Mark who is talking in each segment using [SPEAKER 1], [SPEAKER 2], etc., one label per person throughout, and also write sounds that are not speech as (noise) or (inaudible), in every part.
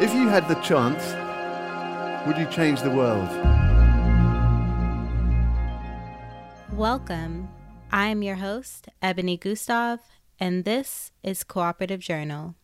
[SPEAKER 1] If you had the chance, would you change the world?
[SPEAKER 2] Welcome. I am your host, Ebony Gustav, and this is Cooperative Journal,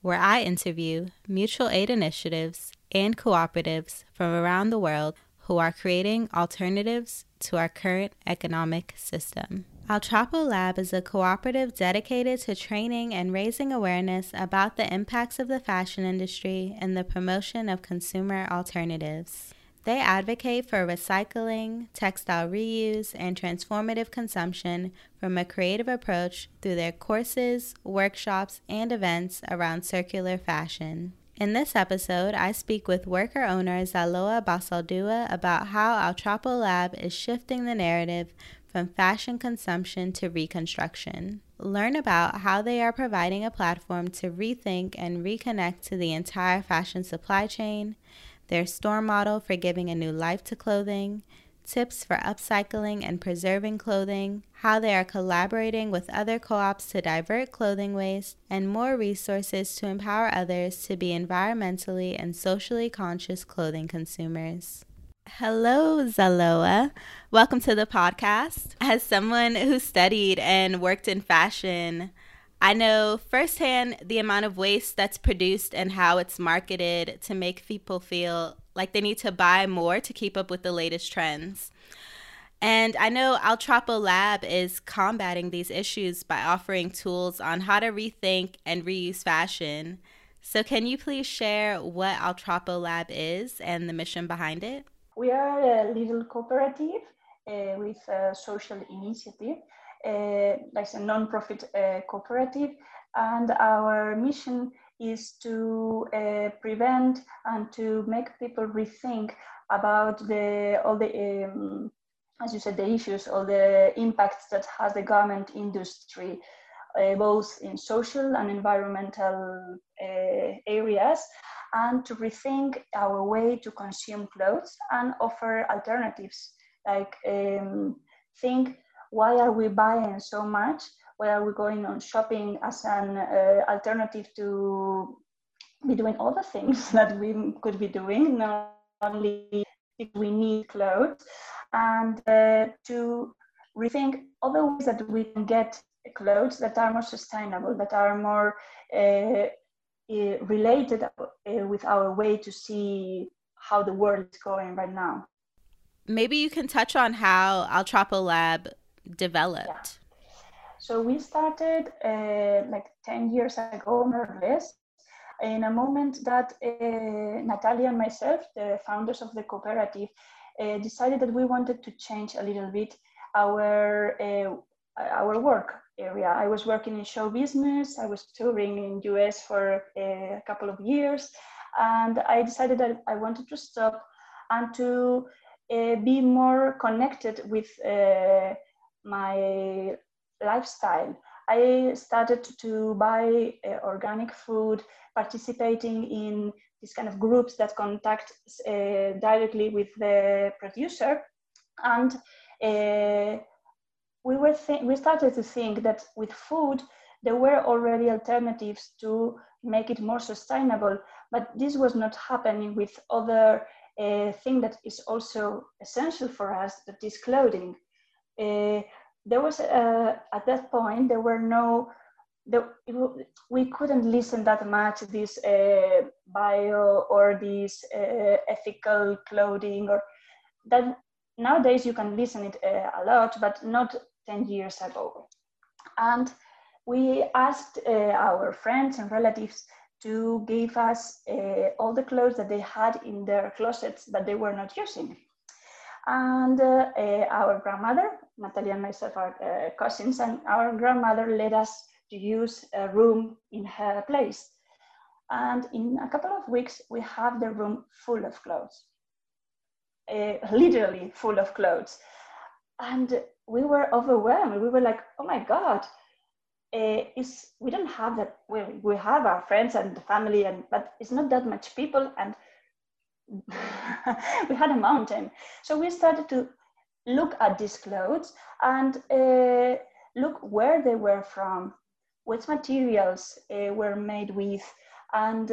[SPEAKER 2] where I interview mutual aid initiatives and cooperatives from around the world who are creating alternatives to our current economic system. Altrapo Lab is a cooperative dedicated to training and raising awareness about the impacts of the fashion industry and the promotion of consumer alternatives. They advocate for recycling, textile reuse, and transformative consumption from a creative approach through their courses, workshops, and events around circular fashion. In this episode, I speak with worker owner Zaloa Basaldua about how Altrapo Lab is shifting the narrative from fashion consumption to reconstruction. Learn about how they are providing a platform to rethink and reconnect to the entire fashion supply chain, their store model for giving a new life to clothing, tips for upcycling and preserving clothing, how they are collaborating with other co ops to divert clothing waste, and more resources to empower others to be environmentally and socially conscious clothing consumers. Hello, Zaloa. Welcome to the podcast. As someone who studied and worked in fashion, I know firsthand the amount of waste that's produced and how it's marketed to make people feel like they need to buy more to keep up with the latest trends. And I know Altrapo Lab is combating these issues by offering tools on how to rethink and reuse fashion. So, can you please share what Altrapo Lab is and the mission behind it?
[SPEAKER 3] We are a little cooperative uh, with a social initiative, uh, like a non-profit uh, cooperative, and our mission is to uh, prevent and to make people rethink about the all the um, as you said the issues all the impacts that has the garment industry uh, both in social and environmental uh, areas and to rethink our way to consume clothes and offer alternatives. Like um, think why are we buying so much? Why are we going on shopping as an uh, alternative to be doing the things (laughs) that we could be doing? Not only if we need clothes. And uh, to rethink other ways that we can get clothes that are more sustainable that are more uh, uh, related uh, with our way to see how the world is going right now.
[SPEAKER 2] Maybe you can touch on how Altrapo Lab developed. Yeah.
[SPEAKER 3] So we started uh, like 10 years ago, more or less, in a moment that uh, Natalia and myself, the founders of the cooperative, uh, decided that we wanted to change a little bit our uh, our work area. I was working in show business. I was touring in US for a couple of years, and I decided that I wanted to stop and to uh, be more connected with uh, my lifestyle. I started to buy uh, organic food, participating in these kind of groups that contact directly with the producer, and we were th- we started to think that with food there were already alternatives to make it more sustainable, but this was not happening with other uh, thing that is also essential for us, that is clothing. Uh, there was uh, at that point there were no we couldn't listen that much this uh, bio or this ethical clothing or that nowadays you can listen it a lot but not 10 years ago. And we asked uh, our friends and relatives to give us uh, all the clothes that they had in their closets that they were not using. And uh, uh, our grandmother natalia and myself are uh, cousins and our grandmother let us to use a room in her place. And in a couple of weeks we have the room full of clothes. Uh, literally full of clothes. And we were overwhelmed. We were like, oh my God, uh, is we don't have that. We, we have our friends and the family, and but it's not that much people. And (laughs) we had a mountain. So we started to look at these clothes and uh, look where they were from, what materials uh, were made with, and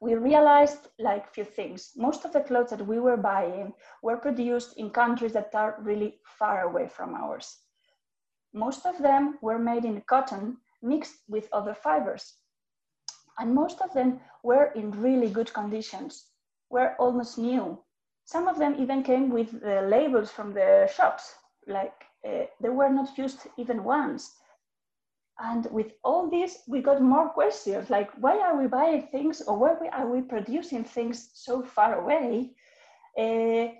[SPEAKER 3] we realized like few things. Most of the clothes that we were buying were produced in countries that are really far away from ours. Most of them were made in cotton mixed with other fibers. And most of them were in really good conditions, were almost new. Some of them even came with the labels from the shops, like uh, they were not used even once. And with all this, we got more questions like, why are we buying things or why are we producing things so far away? Uh,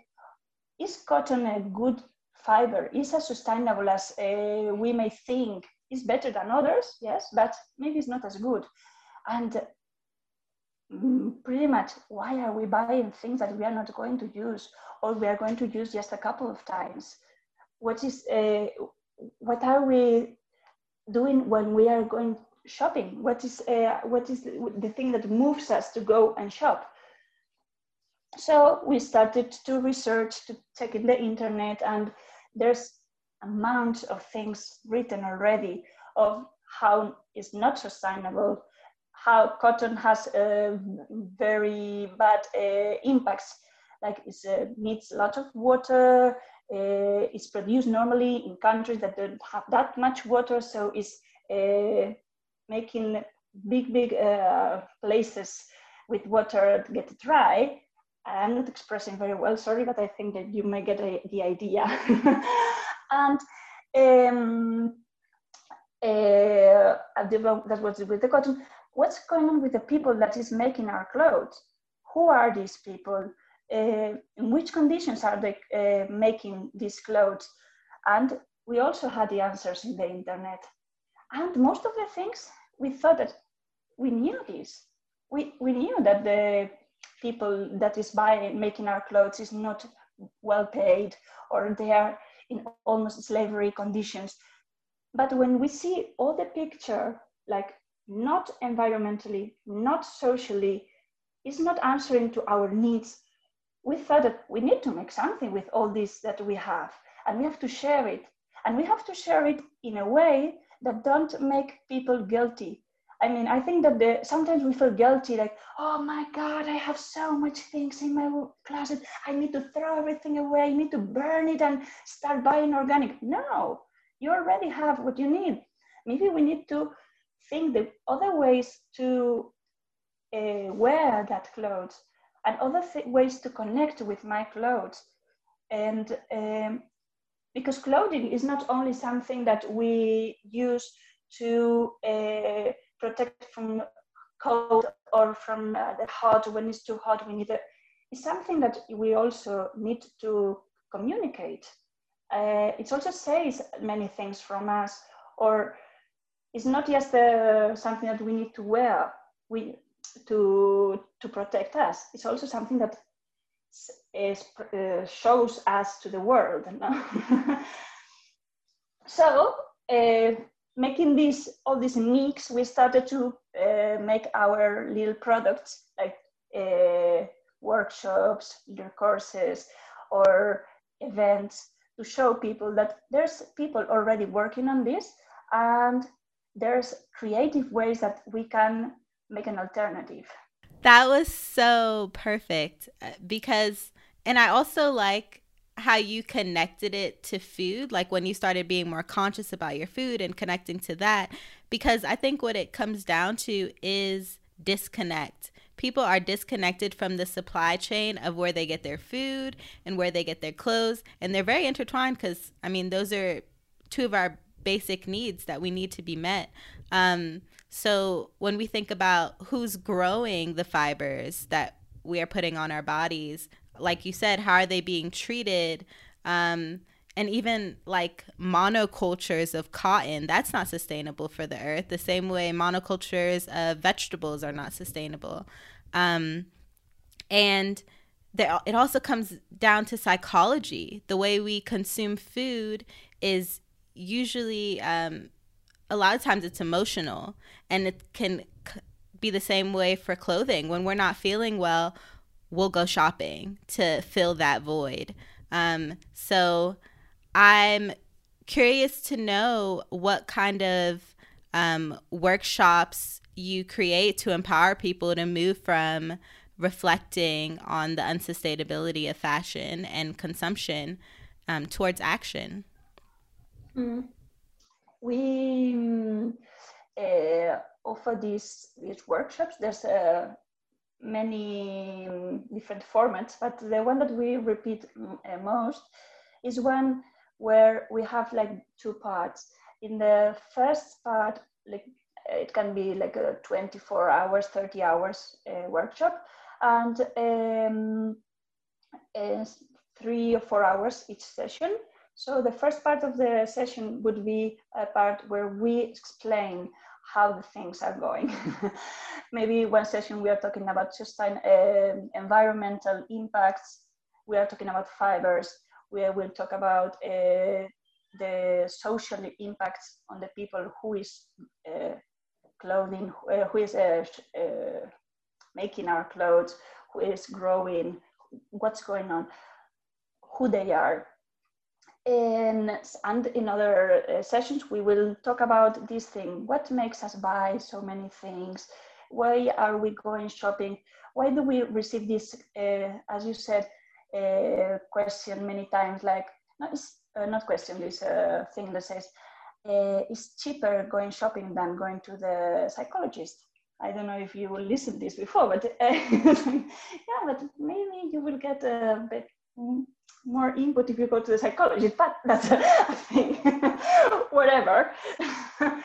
[SPEAKER 3] is cotton a good fiber? Is as sustainable as uh, we may think? Is better than others? Yes, but maybe it's not as good. And mm, pretty much, why are we buying things that we are not going to use or we are going to use just a couple of times? What is, uh, what are we doing when we are going shopping? What is, uh, what is the, thing that moves us to go and shop? So we started to research, to check in the internet, and there's amount of things written already of how it's not sustainable, how cotton has a very bad uh, impacts, like it uh, needs a lot of water, uh, it's produced normally in countries that don't have that much water, so it's uh, making big, big uh, places with water get dry. I'm not expressing very well, sorry, but I think that you may get a, the idea. (laughs) and um, uh, that was with the cotton. What's going on with the people that is making our clothes? Who are these people? Uh, in which conditions are they uh, making these clothes? And we also had the answers in the internet. And most of the things, we thought that we knew this. We, we knew that the people that is buying, making our clothes is not well paid or they are in almost slavery conditions. But when we see all the picture, like not environmentally, not socially, is not answering to our needs we thought that we need to make something with all this that we have and we have to share it. And we have to share it in a way that don't make people guilty. I mean i think that the, sometimes we feel guilty like oh my god i have so much things in my closet. I need to throw everything away. I need to burn it and start buying organic. No you already have what you need. Maybe we need to think the other ways to uh, wear that clothes and other th- ways to connect with my clothes. And um, because clothing is not only something that we use to uh, protect from cold or from uh, the hot when it's too hot we need it. It's something that we also need to communicate. Uh, it also says many things from us or it's not just uh, something that we need to wear. We to to protect us. It's also something that is, uh, shows us to the world. (laughs) No? so uh, making this all these mix, we started to uh, make our little products like workshops, little courses, or events to show people that there's people already working on this and there's creative ways that we can make an alternative.
[SPEAKER 2] That was so perfect uh, because, and I also like how you connected it to food, like when you started being more conscious about your food and connecting to that, because I think what it comes down to is disconnect. People are disconnected from the supply chain of where they get their food and where they get their clothes, and they're very intertwined because, I mean, those are two of our basic needs that we need to be met. Um, so when we think about who's growing the fibers that we are putting on our bodies, like you said, how are they being treated? Um, and even like monocultures of cotton, that's not sustainable for the earth. The same way monocultures of vegetables are not sustainable. Um, and there, it also comes down to psychology. The way we consume food is usually um, a lot of times it's emotional and it can be the same way for clothing when we're not feeling well we'll go shopping to fill that void um, so i'm curious to know what kind of um, workshops you create to empower people to move from reflecting on the unsustainability of fashion and consumption um, towards action?
[SPEAKER 3] Mm. We um, uh, offer these these workshops. There's uh, many um, different formats, but the one that we repeat uh, most is one where we have like two parts. In the first part, like it can be like a 24 hours, 30 hours uh, workshop, and um, uh, three or four hours each session. So the first part of the session would be a part where we explain how the things are going. (laughs) Maybe one session we are talking about sustain uh, environmental impacts. We are talking about fibers. We will talk about uh, the social impacts on the people who is uh, clothing, uh, who is uh, making our clothes, who is growing, what's going on, who they are. And, and in other uh, sessions, we will talk about this thing. What makes us buy so many things? Why are we going shopping? Why do we receive this, uh, as you said, uh, question many times, like, not, uh, not question, this uh, thing that says, uh, it's cheaper going shopping than going to the psychologist. I don't know if you will listen to this before, but (laughs) yeah, but maybe you will get a bit more input if you go to the psychologist, but that's a (laughs) thing, (laughs) whatever. (laughs) um,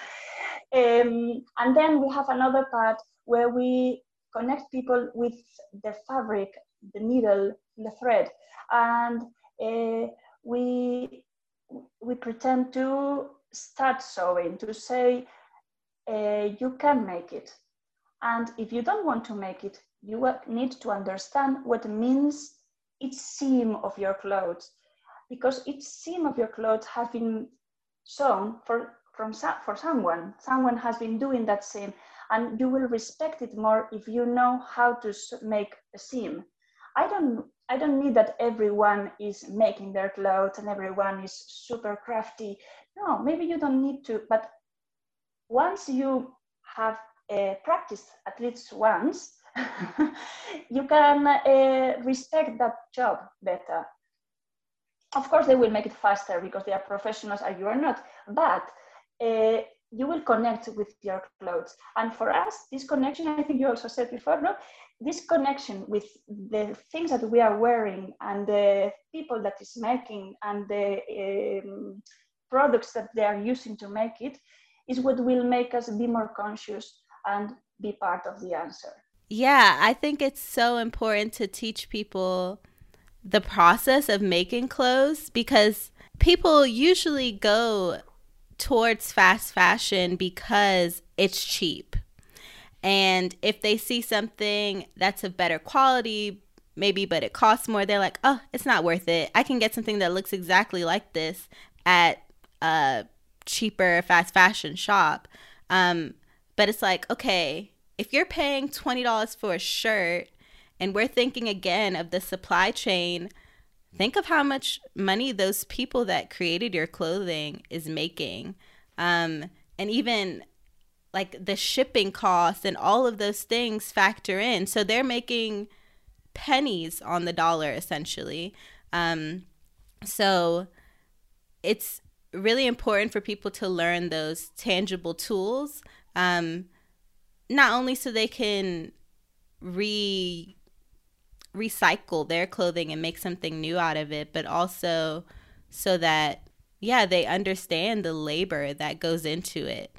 [SPEAKER 3] and then we have another part where we connect people with the fabric, the needle, the thread, and uh, we we pretend to start sewing to say uh, you can make it. And if you don't want to make it you need to understand what it means each seam of your clothes because each seam of your clothes has been sewn for from for someone. Someone has been doing that seam and you will respect it more if you know how to make a seam. I don't i don't need that everyone is making their clothes and everyone is super crafty. No maybe you don't need to but once you have uh, practiced at least once (laughs) you can uh, respect that job better. Of course they will make it faster because they are professionals and you are not but uh, you will connect with your clothes. And for us this connection i think you also said before no? This connection with the things that we are wearing and the people that is making and the um, products that they are using to make it is what will make us be more conscious and be part of the answer.
[SPEAKER 2] Yeah, I think it's so important to teach people the process of making clothes because people usually go towards fast fashion because it's cheap. And if they see something that's of better quality, maybe, but it costs more, they're like, oh, it's not worth it. I can get something that looks exactly like this at a cheaper fast fashion shop. Um, but it's like, okay, if you're paying $20 for a shirt and we're thinking again of the supply chain, think of how much money those people that created your clothing is making. Um, and even like the shipping costs and all of those things factor in. So they're making pennies on the dollar essentially. Um, so it's really important for people to learn those tangible tools, um, not only so they can re recycle their clothing and make something new out of it, but also so that yeah, they understand the labor that goes into it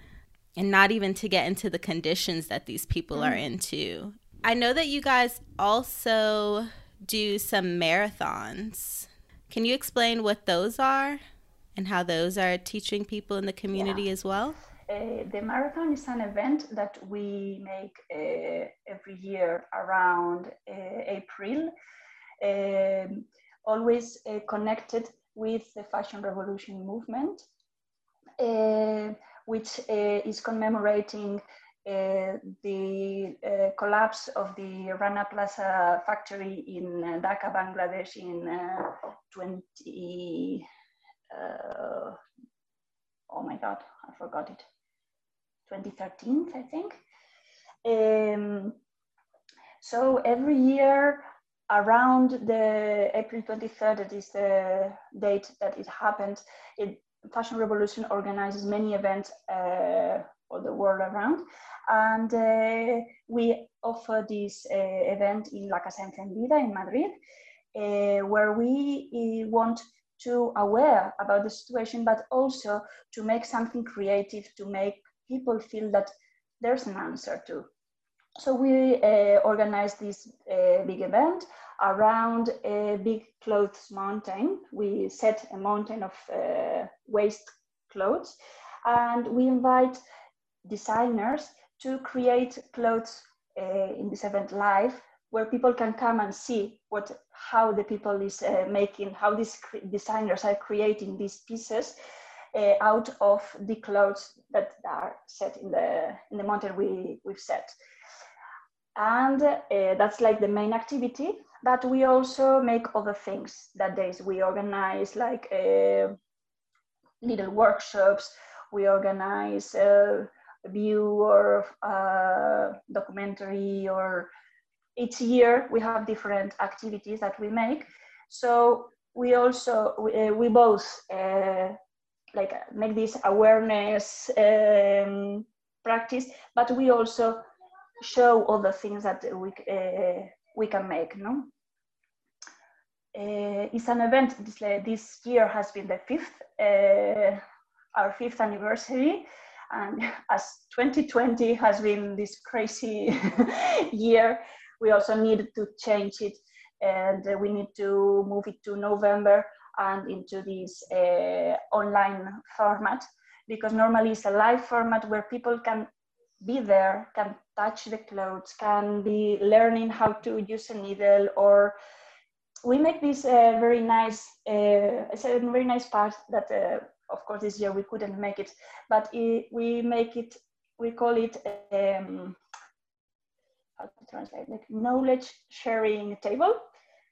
[SPEAKER 2] and not even to get into the conditions that these people mm. are into. I know that you guys also do some marathons. Can you explain what those are? and how those are teaching people in the community yeah. as well?
[SPEAKER 3] Uh, the marathon is an event that we make uh, every year around uh, April, um, always uh, connected with the fashion revolution movement, uh, which uh, is commemorating the collapse of the Rana Plaza factory in Dhaka, Bangladesh in 20 uh, oh my god, I forgot it. 2013, I think. Um, so every year around the April 23rd, that is the date that it happened, it, Fashion Revolution organizes many events uh, all the world around. And uh, we offer this uh, event in La Casa Encendida in Madrid, uh, where we uh, want to aware about the situation, but also to make something creative to make people feel that there's an answer to. So we uh, organized this uh, big event around a big clothes mountain. We set a mountain of uh, waste clothes and we invite designers to create clothes uh, in this event live where people can come and see what how the people is uh, making how these designers are creating these pieces uh, out of the clothes that are set in the in the mountain we we've set. And uh, that's like the main activity but we also make other things that days. We organize like uh, little workshops. We organize uh, a view or a documentary or each year we have different activities that we make. So we also we, uh, we both uh, like make this awareness um, practice but we also show all the things that we uh, we can make no? Uh, it's an event. This, uh, this year has been the fifth uh, our fifth anniversary. And (laughs) as 2020 has been this crazy (laughs) year we also need to change it. And we need to move it to november and into this uh, online format because normally it's a live format where people can be there, can touch the clothes, can be learning how to use a needle or we make this uh, very nice, uh, it's a very nice part that uh, of course this year we couldn't make it, but it, we make it, we call it, um, how to translate, like knowledge sharing table.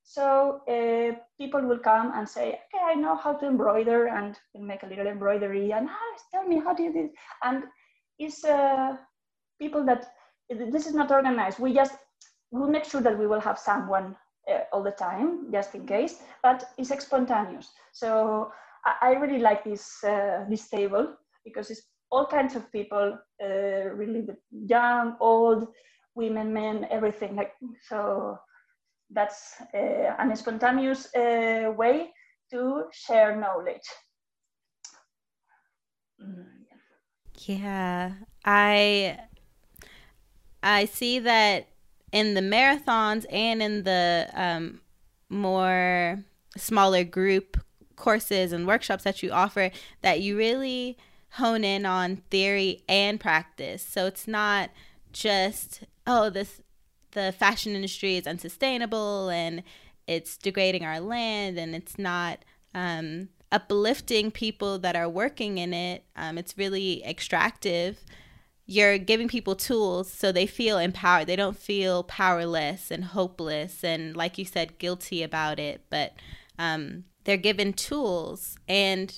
[SPEAKER 3] So uh, people will come and say, okay, I know how to embroider and make a little embroidery and ah, tell me how do you do this? And it's uh, people that, this is not organized. We just, we'll make sure that we will have someone uh, all the time, just in case, but it's spontaneous. So I, I really like this, uh, this table because it's all kinds of people, uh, really young, old, women, men, everything. Like So that's uh, an spontaneous uh, way to share knowledge.
[SPEAKER 2] Yeah, I I see that in the marathons and in the um, more smaller group courses and workshops that you offer that you really hone in on theory and practice. So it's not just oh this the fashion industry is unsustainable and it's degrading our land and it's not um, uplifting people that are working in it. Um, it's really extractive. You're giving people tools so they feel empowered. They don't feel powerless and hopeless and, like you said, guilty about it. But um, they're given tools. And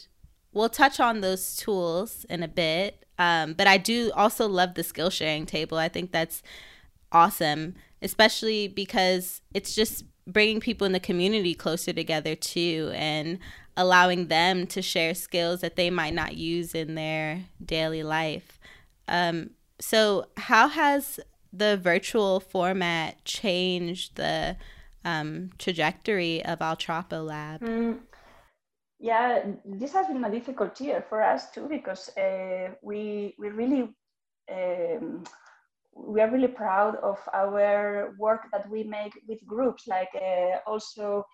[SPEAKER 2] we'll touch on those tools in a bit. Um, but I do also love the skill sharing table. I think that's awesome, especially because it's just bringing people in the community closer together too and allowing them to share skills that they might not use in their daily life. Um, so, how has the virtual format changed the um, trajectory of Altrapo Lab?
[SPEAKER 3] Mm, yeah, this has been a difficult year for us too because uh, we we really um, we are really proud of our work that we make with groups, like uh, also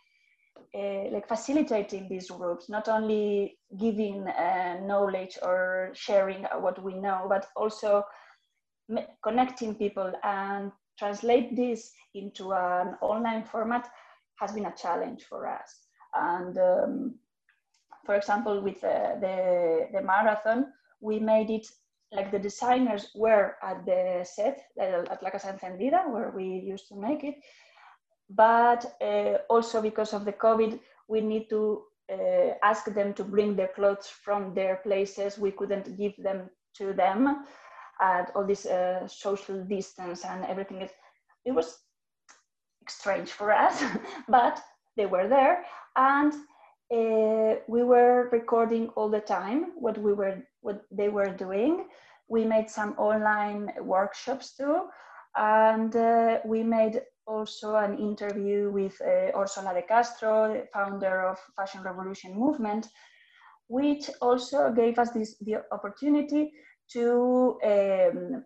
[SPEAKER 3] uh, like facilitating these groups, not only giving uh, knowledge or sharing what we know, but also connecting people and translate this into an online format has been a challenge for us. And um, for example, with uh, the, the marathon, we made it like the designers were at the set at La Casa Encendida, where we used to make it. But uh, also because of the COVID, we need to uh, ask them to bring their clothes from their places. We couldn't give them to them. at all this uh, social distance and everything. It was strange for us, (laughs) but they were there, and uh, we were recording all the time what we were what they were doing. We made some online workshops too, and uh, we made also an interview with uh, Orsola de Castro, founder of Fashion Revolution Movement, which also gave us this the opportunity to um,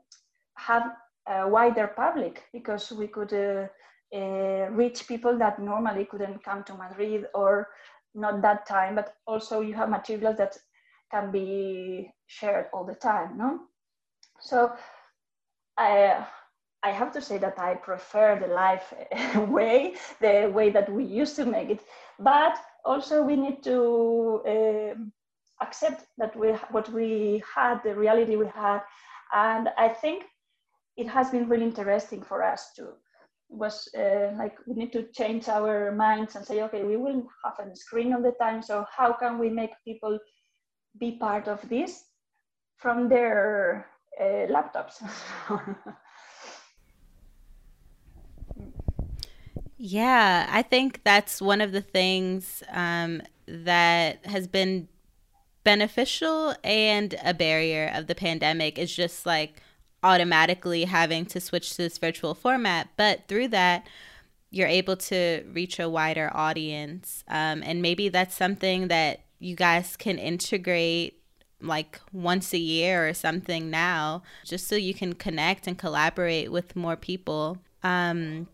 [SPEAKER 3] have a wider public because we could uh, uh, reach people that normally couldn't come to Madrid or not that time, but also you have materials that can be shared all the time, no? So I, I have to say that I prefer the live (laughs) way, the way that we used to make it, but also we need to uh, accept that we what we had, the reality we had, and I think it has been really interesting for us to was uh, like we need to change our minds and say okay we will have a screen all the time so how can we make people be part of this from their uh, laptops? (laughs)
[SPEAKER 2] Yeah i think that's one of the things um, that has been beneficial and a barrier of the pandemic is just like automatically having to switch to this virtual format. But through that, you're able to reach a wider audience. Um, and maybe that's something that you guys can integrate like once a year or something now, just so you can connect and collaborate with more people. Um,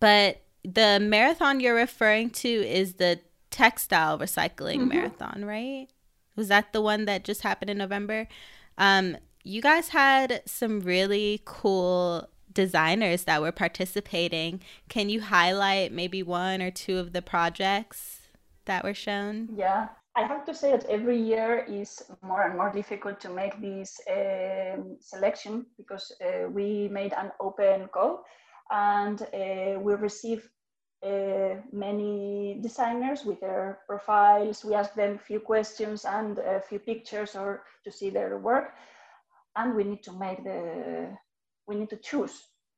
[SPEAKER 2] but the marathon you're referring to is the textile recycling mm-hmm. marathon, right? Was that the one that just happened in November? Um, you guys had some really cool designers that were participating. Can you highlight maybe one or two of the projects that were shown?
[SPEAKER 3] Yeah, I have to say that every year is more and more difficult to make this um, selection because uh, we made an open call and uh, we receive uh, many designers with their profiles. We ask them a few questions and a few pictures or to see their work and we need to make the we need to choose.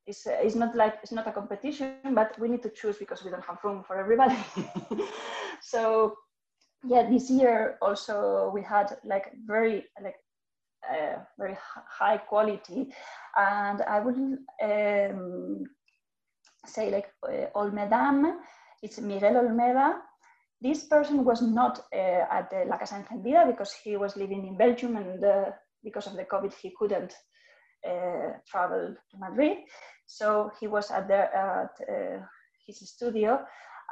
[SPEAKER 3] It's, uh, it's not like it's not a competition but we need to choose because we don't have room for everybody. (laughs) So yeah this year also we had like very like uh, very high quality. And i would um, say like uh, olmedam it's miguel olmeda. This person was not uh, at the La Casa Encendida because he was living in Belgium and uh, because of the COVID, he couldn't uh, travel to Madrid. So he was at, the, at uh, his studio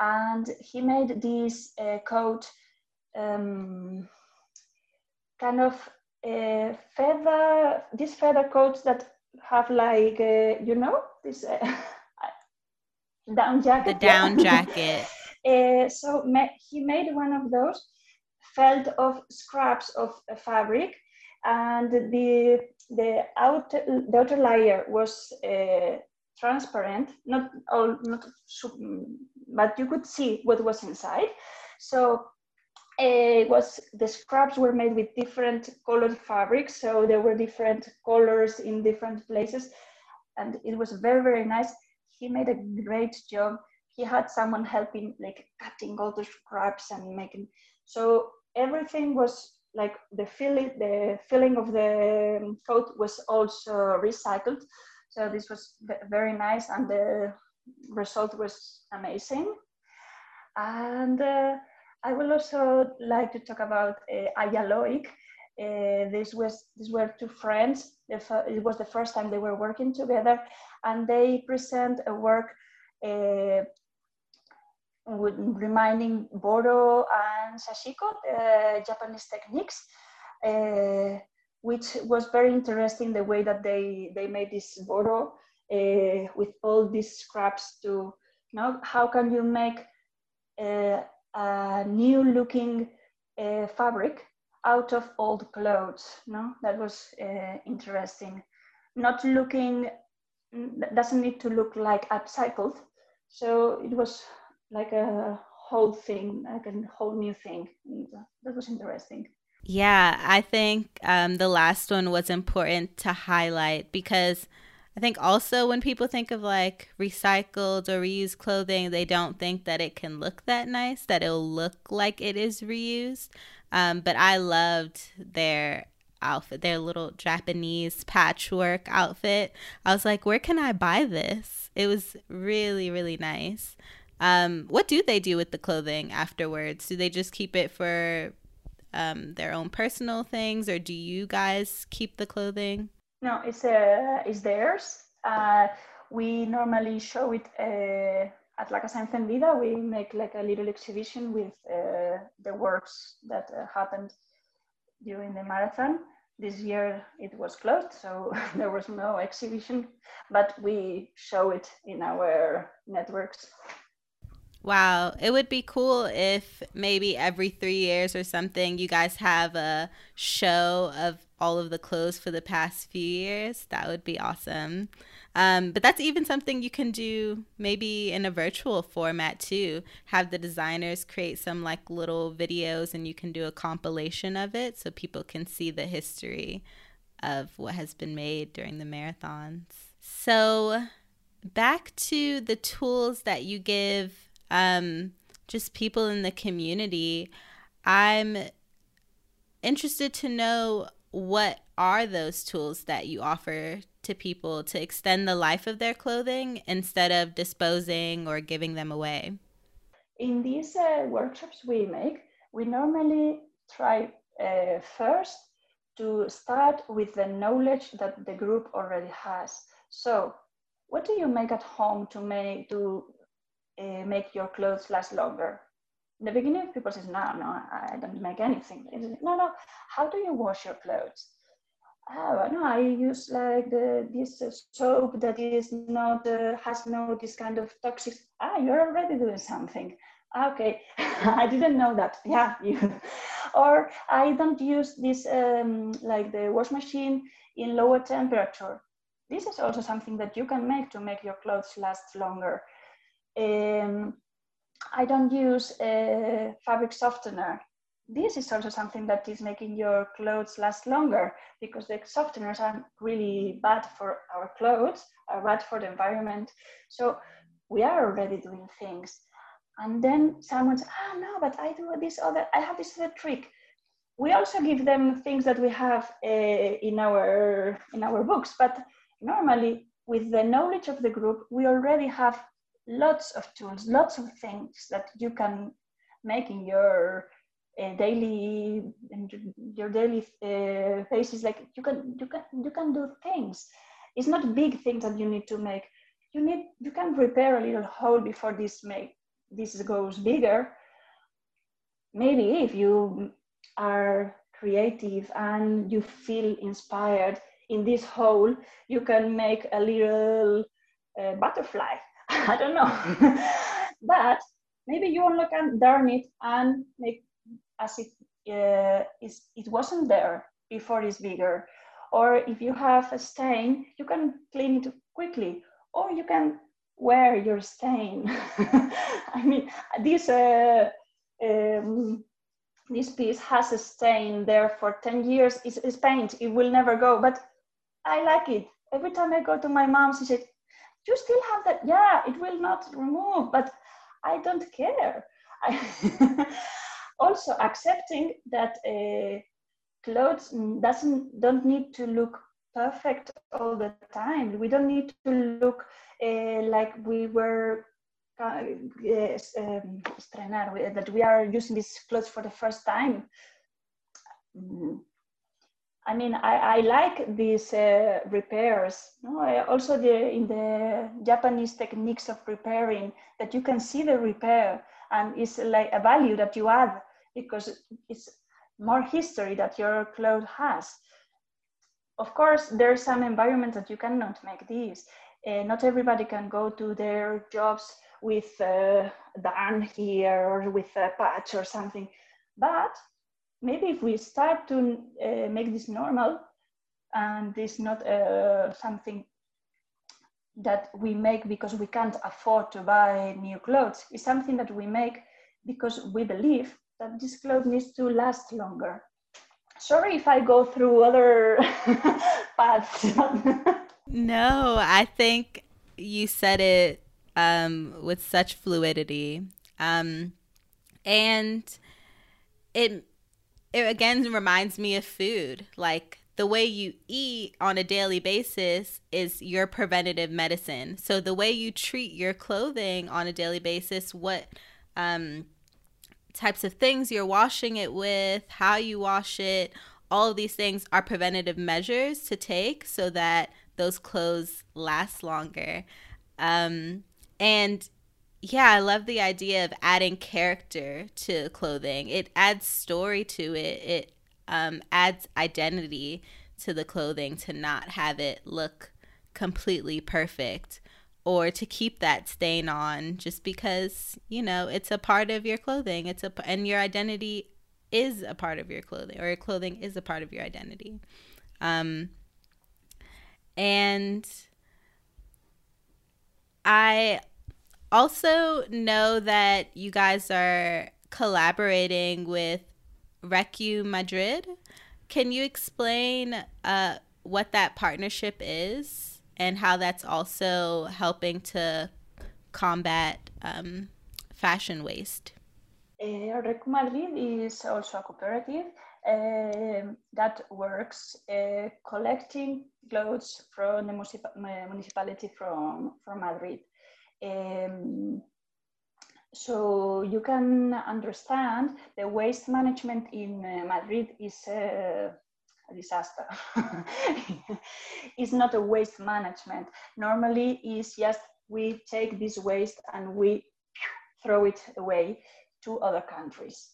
[SPEAKER 3] and he made this uh, coat um, kind of uh, feather, these feather coats that have like, uh, you know, this uh, (laughs) down jacket.
[SPEAKER 2] The down (laughs) jacket.
[SPEAKER 3] so ma- he made one of those felt of scraps of fabric and the the outer the outer layer was uh, transparent, not all, not but you could see what was inside. So uh, it was the scraps were made with different colored fabrics, so there were different colors in different places, and it was very very nice. He made a great job. He had someone helping, like cutting all the scraps and making. So everything was like the feeling the filling of the coat was also recycled. So this was very nice and the result was amazing. And uh, i would also like to talk about uh, Ayaloic. Uh, this was these were two friends. It was the first time they were working together and they present a work uh, reminding Boro and Sashiko, uh, Japanese techniques, uh, which was very interesting the way that they, they made this Boro uh, with all these scraps to, you know, how can you make uh, a new looking uh, fabric out of old clothes, no? That was uh, interesting. Not looking, doesn't need to look like upcycled. So it was like a whole thing, like a whole new thing. That was interesting.
[SPEAKER 2] Yeah, I think um, the last one was important to highlight because I think also when people think of like recycled or reused clothing, they don't think that it can look that nice, that it'll look like it is reused. Um, but I loved their outfit, their little Japanese patchwork outfit. I was like, where can I buy this? It was really, really nice. Um, what do they do with the clothing afterwards? Do they just keep it for um, their own personal things, or do you guys keep the clothing?
[SPEAKER 3] No, it's uh, it's theirs. Uh, we normally show it uh, at La Casa Encendida. We make like a little exhibition with uh, the works that uh, happened during the marathon. This year it was closed, so (laughs) there was no exhibition, but we show it in our networks.
[SPEAKER 2] Wow, it would be cool if maybe every three years or something you guys have a show of all of the clothes for the past few years. That would be awesome. Um, but that's even something you can do maybe in a virtual format too. Have the designers create some like little videos and you can do a compilation of it so people can see the history of what has been made during the marathons. So, back to the tools that you give um, just people in the community. I'm interested to know what are those tools that you offer to people to extend the life of their clothing instead of disposing or giving them away?
[SPEAKER 3] In these uh, workshops we make, we normally try uh, first to start with the knowledge that the group already has. So, what do you make at home to make to uh, make your clothes last longer. In the beginning, people say, no, no, I don't make anything. No, no, how do you wash your clothes? Oh, no, I use like the, this uh, soap that is not, uh, has no this kind of toxic. Ah, you're already doing something. Okay, (laughs) I didn't know that. (laughs) Yeah, you. or I don't use this um, like the wash machine in lower temperature. This is also something that you can make to make your clothes last longer. Um, I don't use a fabric softener. This is also something that is making your clothes last longer because the softeners are really bad for our clothes, are bad for the environment. So we are already doing things. And then someone says, ah, no, but I do this other, I have this other trick. We also give them things that we have uh, in, our, in our books, but normally with the knowledge of the group, we already have lots of tools, lots of things that you can make in your uh, daily in your daily uh, basis. Like you can you can you can do things. It's not big things that you need to make. You need you can repair a little hole before this make this goes bigger. Maybe if you are creative and you feel inspired in this hole, you can make a little uh, butterfly I don't know. (laughs) but maybe you only can darn it and make as if uh, it wasn't there before it's bigger. Or if you have a stain, you can clean it quickly. Or you can wear your stain. (laughs) I mean, this uh, um, this piece has a stain there for 10 years. It's, it's paint, it will never go, but I like it. Every time I go to my mom, she said, you still have that? Yeah it will not remove but i don't care. I (laughs) also accepting that uh, clothes doesn't don't need to look perfect all the time. We don't need to look uh, like we were uh, um, that we are using these clothes for the first time. Mm. I mean, I, I like these uh, repairs. No? I also, the, in the Japanese techniques of repairing, that you can see the repair and it's like a value that you add because it's more history that your clothes has. Of course, there's some environments that you cannot make these. Uh, not everybody can go to their jobs with uh, darn here or with a patch or something. But maybe if we start to uh, make this normal and this not uh, something that we make because we can't afford to buy new clothes it's something that we make because we believe that this clothes needs to last longer sorry if I go through other (laughs) paths.
[SPEAKER 2] no, I think you said it um, with such fluidity. Um, and it it again reminds me of food. Like the way you eat on a daily basis is your preventative medicine. So the way you treat your clothing on a daily basis, what um, types of things you're washing it with, how you wash it, all of these things are preventative measures to take so that those clothes last longer. Um, and yeah, I love the idea of adding character to clothing. It adds story to it. It um, adds identity to the clothing to not have it look completely perfect or to keep that stain on just because you know it's a part of your clothing it's a and your identity is a part of your clothing or your clothing is a part of your identity um and i also know that you guys are collaborating with Recu Madrid. Can you explain uh, what that partnership is and how that's also helping to combat um, fashion waste?
[SPEAKER 3] Uh, Recu Madrid is also a cooperative uh, that works uh, collecting clothes from the municipality from, from Madrid. Um, so you can understand the waste management in uh, Madrid is uh, a disaster. (laughs) it's not a waste management. Normally, it's just we take this waste and we throw it away to other countries.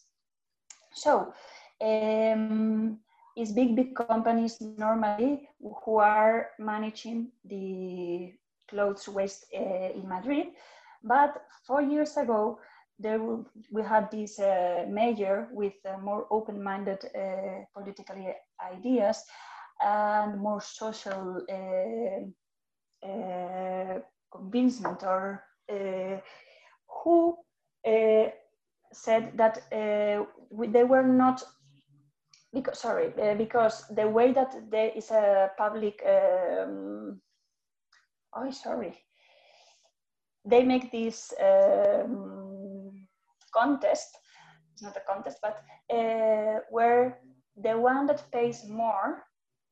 [SPEAKER 3] So um, it's big, big companies normally who are managing the clothes waste uh, in Madrid. But four years ago, there we had this uh, mayor with uh, more open-minded uh, political ideas and more social uh, uh, convincement or uh, who said that they were not because sorry because the way that there is a public um, oh sorry. They make this um, contest it's not a contest but uh, where the one that pays more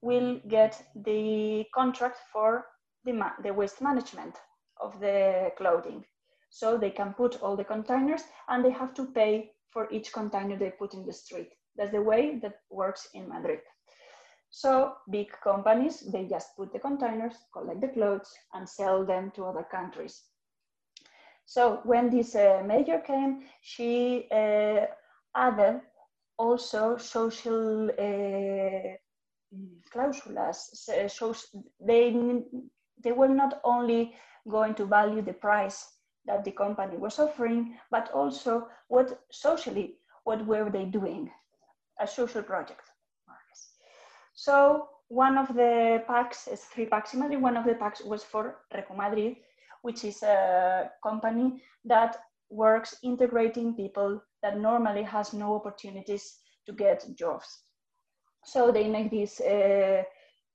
[SPEAKER 3] will get the contract for the, the waste management of the clothing. So they can put all the containers and they have to pay for each container they put in the street. That's the way that works in madrid so big companies, they just put the containers, collect the clothes, and sell them to other countries. So when this uh, mayor came, she uh, added also social uh, clausulas. So they, they were not only going to value the price that the company was offering, but also what socially, what were they doing, a social project. So one of the packs, is three packs in Madrid, one of the packs was for Recu Madrid, which is a company that works integrating people that normally has no opportunities to get jobs. So they make these uh,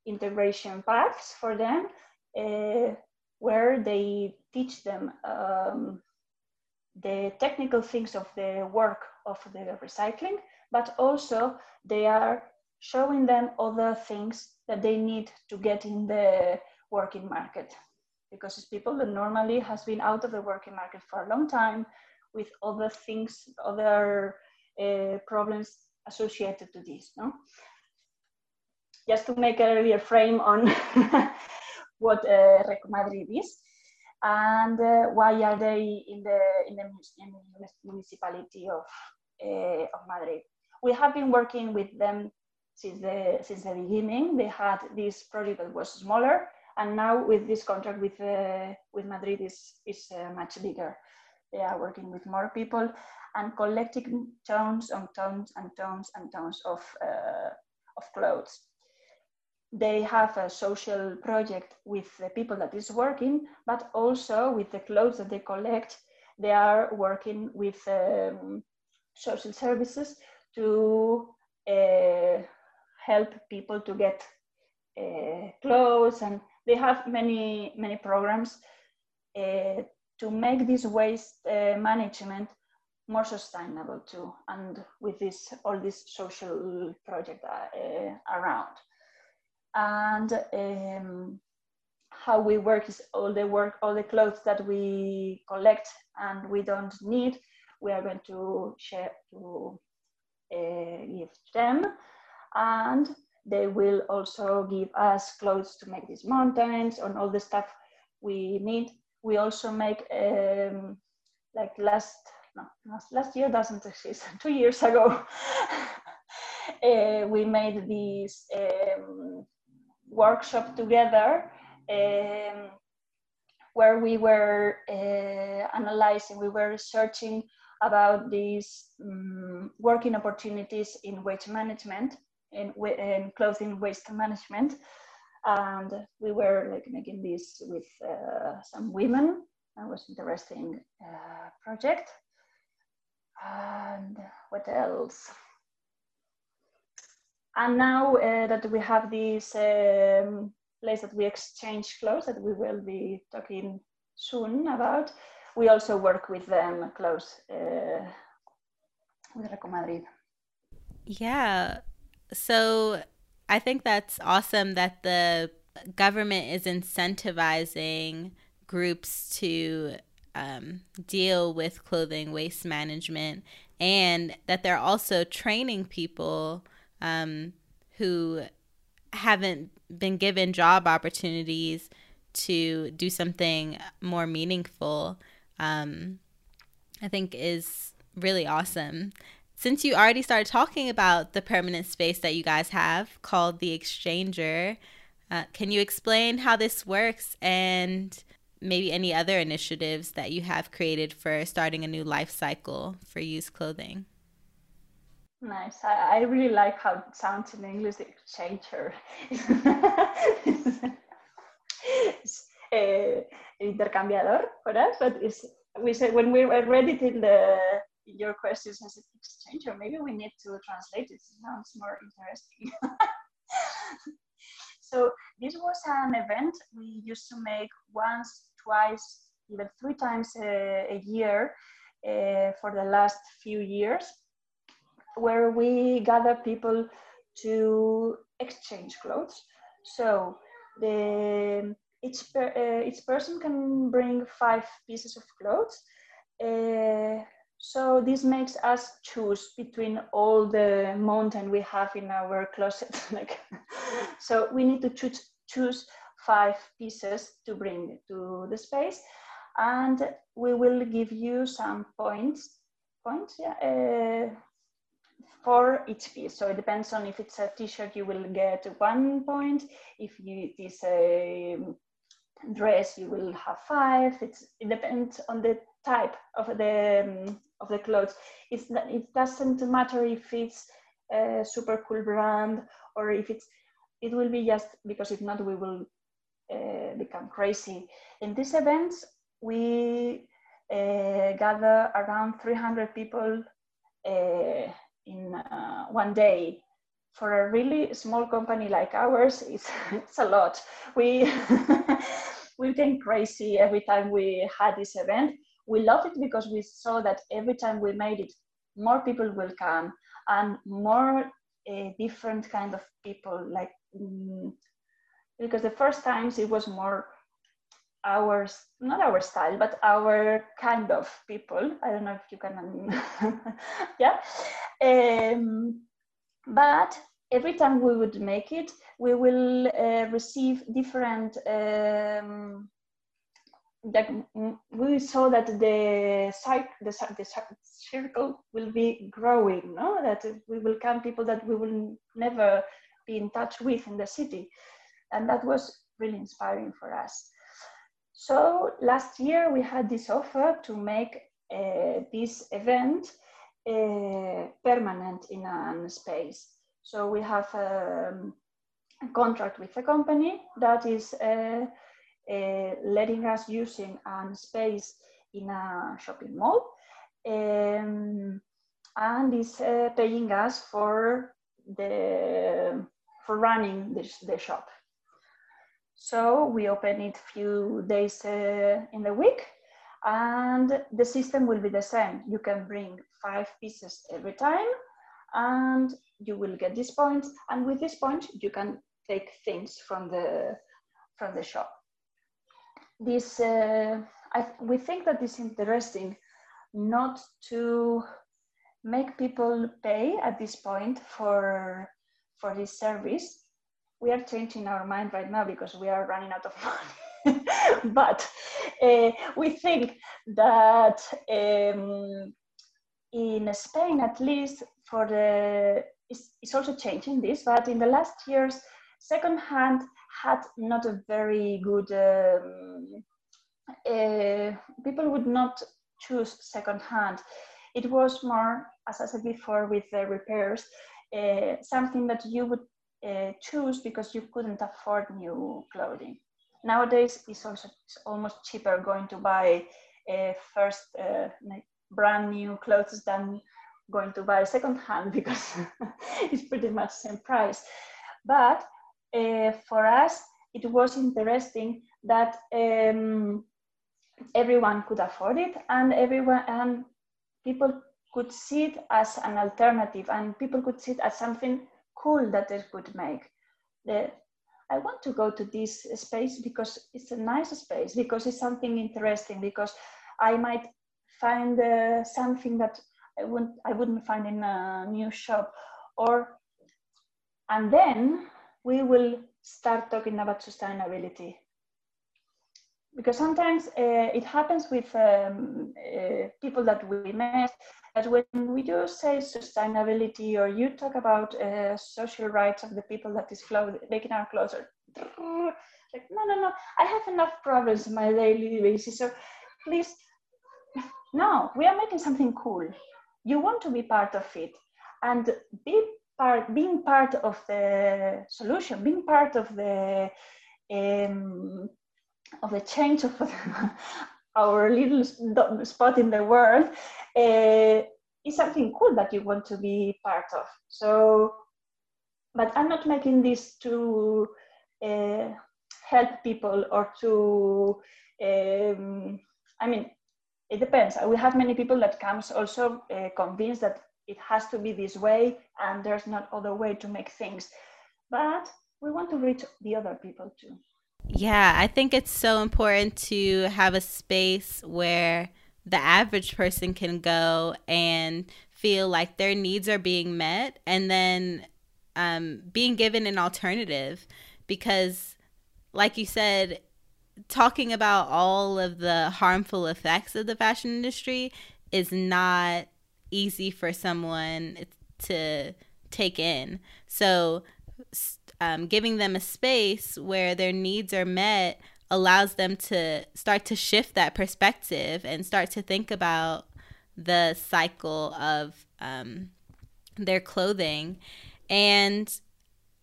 [SPEAKER 3] integration packs for them uh, where they teach them um, the technical things of the work of the recycling, but also they are showing them other things that they need to get in the working market. Because it's people that normally has been out of the working market for a long time with other things other uh, problems associated to this no? Just to make a real frame on (laughs) what uh, Recu Madrid is and uh, why are they in the in the, in the municipality of uh, of Madrid. We have been working with them since the since the beginning. They had this project that was smaller, and now with this contract with uh, with Madrid is is uh, much bigger. They are working with more people and collecting tons and tons and tons and tons of uh, of clothes. They have a social project with the people that is working, but also with the clothes that they collect. They are working with um, social services to uh, help people to get uh, clothes and they have many many programs uh, to make this waste uh, management more sustainable too and with this all this social project around. And um, how we work is all the work all the clothes that we collect and we don't need we are going to share to give them and they will also give us clothes to make these mountains and all the stuff we need. We also make um, like last no last year doesn't exist (laughs) two years ago. (laughs) Uh, we made this um, workshop together um, where we were uh, analyzing we were researching about these um, working opportunities in waste management in, in clothing waste management and we were like making this with uh, some women that was interesting uh, project and what else and now uh, that we have this um, place that we exchange clothes that we will be talking soon about we also work with them close uh, with Recu Madrid.
[SPEAKER 2] Yeah. So I think that's awesome that the government is incentivizing groups to um, deal with clothing waste management and that they're also training people um, who haven't been given job opportunities to do something more meaningful um, I think is really awesome. Since you already started talking about the permanent space that you guys have called the Exchanger, uh, can you explain how this works and maybe any other initiatives that you have created for starting a new life cycle for used clothing?
[SPEAKER 3] Nice. I, I really like how it sounds in English, the exchanger. uh, intercambiador for us, but it's we said when we were editing the your questions as an exchange, or maybe we need to translate it. sounds more interesting. (laughs) so this was an event we used to make once, twice, even three times a, a year uh, for the last few years, where we gather people to exchange clothes. So the each, per, uh, each person can bring five pieces of clothes. Uh, so this makes us choose between all the mountain we have in our closet. (laughs) like, so we need to choose, choose five pieces to bring to the space. And we will give you some points, points, yeah, uh, for each piece. So it depends on if it's a t-shirt, you will get one point. If you, it is a dress you will have five it's, it depends on the type of the um, of the clothes it's it doesn't matter if it's a super cool brand or if it's it will be just because if not we will uh, become crazy in these events we uh, gather around 300 people uh, in uh, one day for a really small company like ours, (laughs) it's, it's a lot. We, (laughs) we became crazy every time we had this event. We love it because we saw that every time we made it, more people will come and more uh, different kind of people. Like mm, because the first times it was more our not our style but our kind of people i don't know if you can (laughs) yeah um, but every time we would make it, we will uh, receive different. Um, that we saw that the cycle, the, the circle will be growing. No, that we will come people that we will never be in touch with in the city, and that was really inspiring for us. So last year we had this offer to make uh, this event uh, permanent in a space. So we have um, a contract with a company that is uh, uh, letting us using a space in a shopping mall um, and is uh, paying us for the for running the, the shop. So we open it few days uh, in the week and the system will be the same. You can bring five pieces every time and you will get these points. And with this point, you can take things from the, from the shop. This, uh, we think that it's interesting not to make people pay at this point for, for this service. We are changing our mind right now because we are running out of money. (laughs) but uh, we think that um, in Spain, at least for the, it's, it's also changing this, but in the last years, secondhand had not a very good, um, uh, people would not choose secondhand. It was more, as I said before, with the repairs, uh, something that you would uh, choose because you couldn't afford new clothing. Nowadays, it's also it's almost cheaper going to buy uh, first uh, brand new clothes than going to buy secondhand (laughs) because it's pretty much same price. But for us, it was interesting that um, everyone could afford it and everyone and people could see it as an alternative and people could see it as something cool that they could make. The, I want to go to this space because it's a nice space, because it's something interesting, because I might find uh, something that I wouldn't, I wouldn't find in a new shop. Or, and then we will start talking about sustainability. Because sometimes uh, it happens with um, uh, people that we met that when we do say sustainability or you talk about uh, social rights of the people that is making our clothes (laughs) like no no no i have enough problems in my daily basis so please no we are making something cool. You want to be part of it. And be part being part of the solution being part of the um, of the change of (laughs) our little spot in the world uh, is something cool that you want to be part of. So, but I'm not making this to uh, help people or to, um, I mean, it depends. We have many people that comes also uh, convinced that it has to be this way and there's not other way to make things. But we want to reach the other people too.
[SPEAKER 2] Yeah, I think it's so important to have a space where the average person can go and feel like their needs are being met and then um, being given an alternative. Because, like you said, talking about all of the harmful effects of the fashion industry is not easy for someone to take in. So, um, giving them a space where their needs are met allows them to start to shift that perspective and start to think about the cycle of um, their clothing. And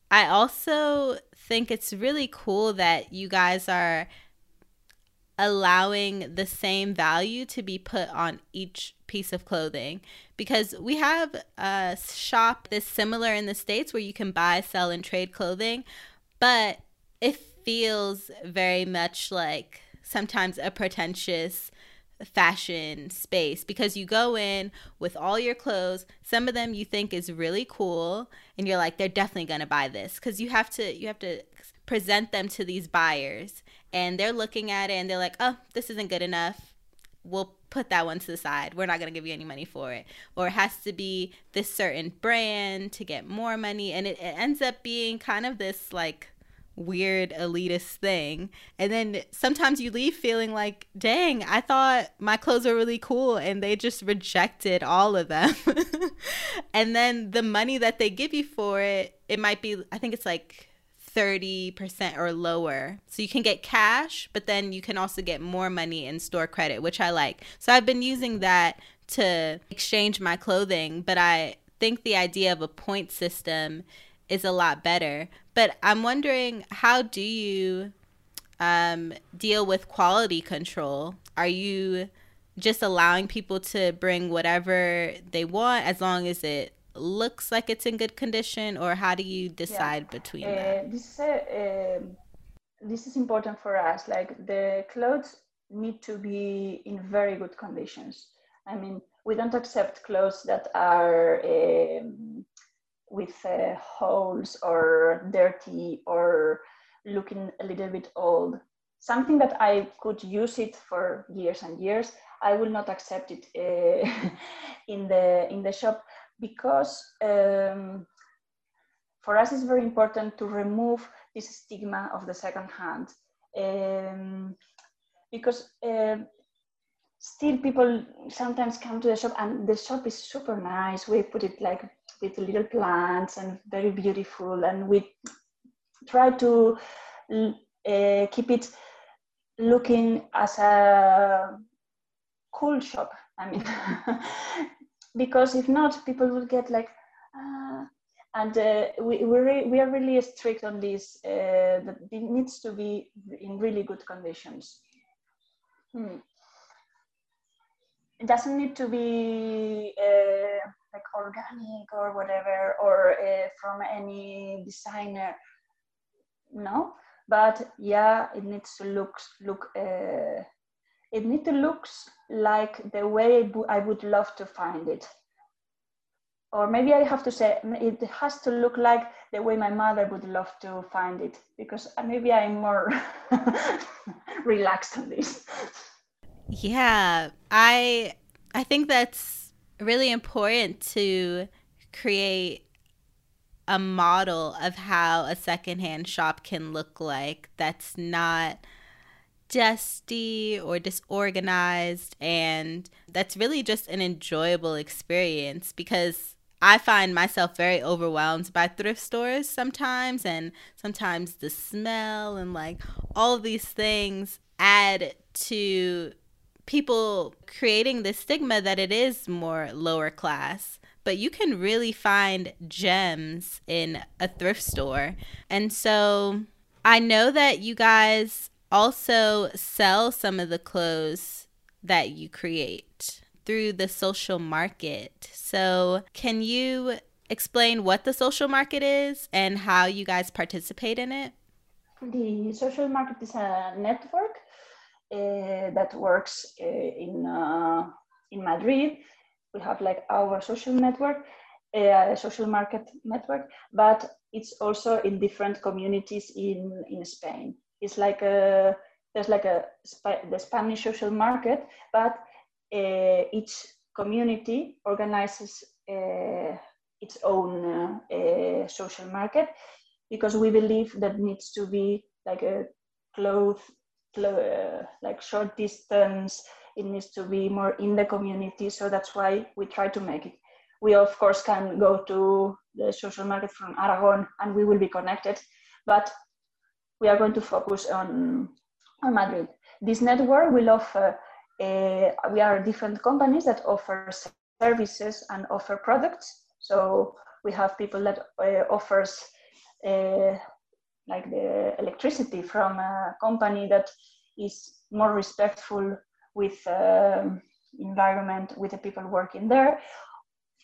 [SPEAKER 2] I also think it's really cool that you guys are allowing the same value to be put on each piece of clothing because we have a shop that's similar in the states where you can buy sell and trade clothing but it feels very much like sometimes a pretentious fashion space because you go in with all your clothes some of them you think is really cool and you're like they're definitely going to buy this cuz you have to you have to present them to these buyers and they're looking at it and they're like, oh, this isn't good enough. We'll put that one to the side. We're not going to give you any money for it. Or it has to be this certain brand to get more money. And it, it ends up being kind of this like weird elitist thing. And then sometimes you leave feeling like, dang, I thought my clothes were really cool and they just rejected all of them. (laughs) and then the money that they give you for it, it might be, I think it's like 30% or lower. So you can get cash, but then you can also get more money in store credit, which I like. So I've been using that to exchange my clothing, but I think the idea of a point system is a lot better. But I'm wondering how do you um, deal with quality control? Are you just allowing people to bring whatever they want as long as it looks like it's in good condition, or how do you decide yeah. between uh, that?
[SPEAKER 3] This is, a, um, this is important for us. Like the clothes need to be in very good conditions. I mean, we don't accept clothes that are um, with uh, holes or dirty or looking a little bit old. Something that I could use it for years and years, I will not accept it uh, (laughs) in the in the shop because um, for us it's very important to remove this stigma of the second hand um, because uh, still people sometimes come to the shop and the shop is super nice. We put it like with little plants and very beautiful and we try to uh, keep it looking as a cool shop i mean (laughs) because if not people will get like uh, and uh, we, we, re- we are really strict on this uh, that it needs to be in really good conditions. Hmm. it doesn't need to be uh, like organic or whatever or uh, from any designer. No. But yeah it needs to look look uh, it needs to look like the way I would love to find it or maybe I have to say it has to look like the way my mother would love to find it because uh, maybe I'm more (laughs) relaxed on this.
[SPEAKER 2] Yeah, I I think that's really important to create a model of how a secondhand shop can look like that's not dusty or disorganized and that's really just an enjoyable experience because I find myself very overwhelmed by thrift stores sometimes and sometimes the smell and like all these things add to people creating the stigma that it is more lower class but you can really find gems in a thrift store. And so I know that you guys also sell some of the clothes that you create through the social market. So, can you explain what the social market is and how you guys participate in it?
[SPEAKER 3] The social market is a network uh, that works uh, in uh, in Madrid we have like our social network, uh, social market network, but it's also in different communities in, in Spain. It's like a, there's like a, the Spanish social market, but uh, each community organizes uh, its own uh, social market because we believe that needs to be like a close, uh, like short distance it needs to be more in the community. So that's why we try to make it. We, of course, can go to the social market from Aragon and we will be connected, but we are going to focus on, on Madrid. This network will offer, uh, we are different companies that offer services and offer products. So we have people that uh, offers uh, like the electricity from a company that is more respectful with um, environment, with the people working there,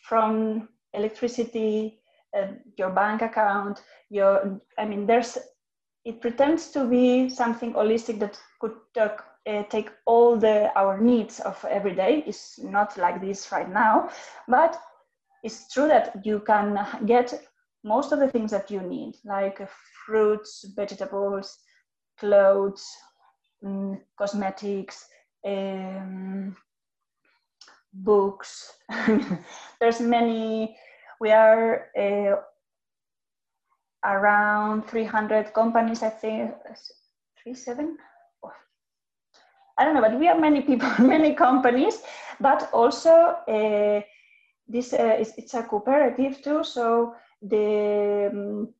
[SPEAKER 3] from electricity, uh, your bank account, your, I mean, there's, it pretends to be something holistic that could talk, uh, take all the our needs of every day. It's not like this right now, but it's true that you can get most of the things that you need, like fruits, vegetables, clothes, mm, cosmetics, um, books. (laughs) There's many. We are uh, around 300 companies, I think. Three seven. I don't know, but we are many people, (laughs) many companies, but also uh, this uh, is, it's a cooperative too. So the um,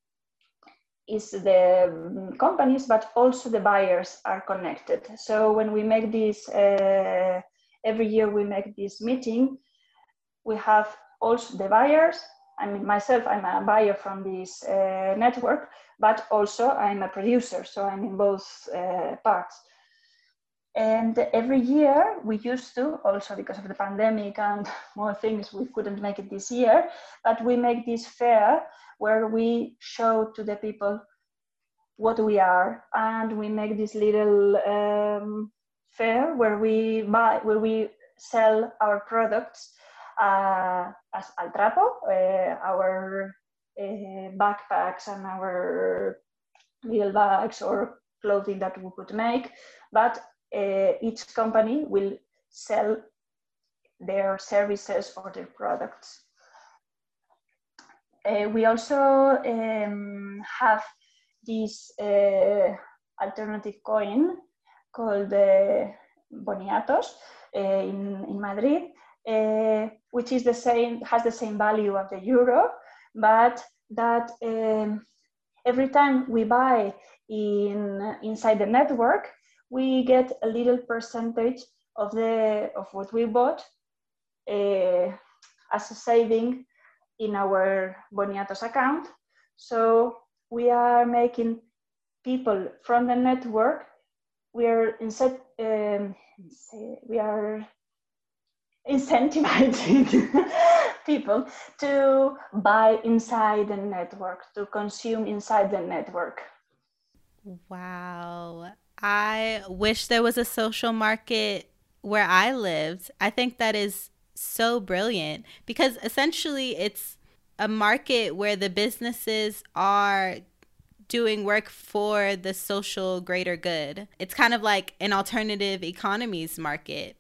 [SPEAKER 3] is the companies, but also the buyers are connected. So when we make this, uh, every year we make this meeting, we have also the buyers. I mean, myself, I'm a buyer from this uh, network, but also I'm a producer, so I'm in both uh, parts. And every year we used to, also because of the pandemic and (laughs) more things, we couldn't make it this year, but we make this fair where we show to the people what we are and we make this little um, fair where we buy, where we sell our products uh, as Altrapo, uh, our uh, backpacks and our little bags or clothing that we could make, but uh, each company will sell their services or their products. We also um, have this alternative coin called uh, Boniatos uh, in, in Madrid, uh, which is the same, has the same value of the euro, but that um, every time we buy in inside the network, we get a little percentage of the of what we bought uh, as a saving in our Boniatos account. So we are making people from the network. We are instead um, we are incentivizing (laughs) people to buy inside the network, to consume inside the network.
[SPEAKER 2] Wow. I wish there was a social market where I lived. I think that is so brilliant because essentially it's a market where the businesses are doing work for the social greater good. It's kind of like an alternative economies market.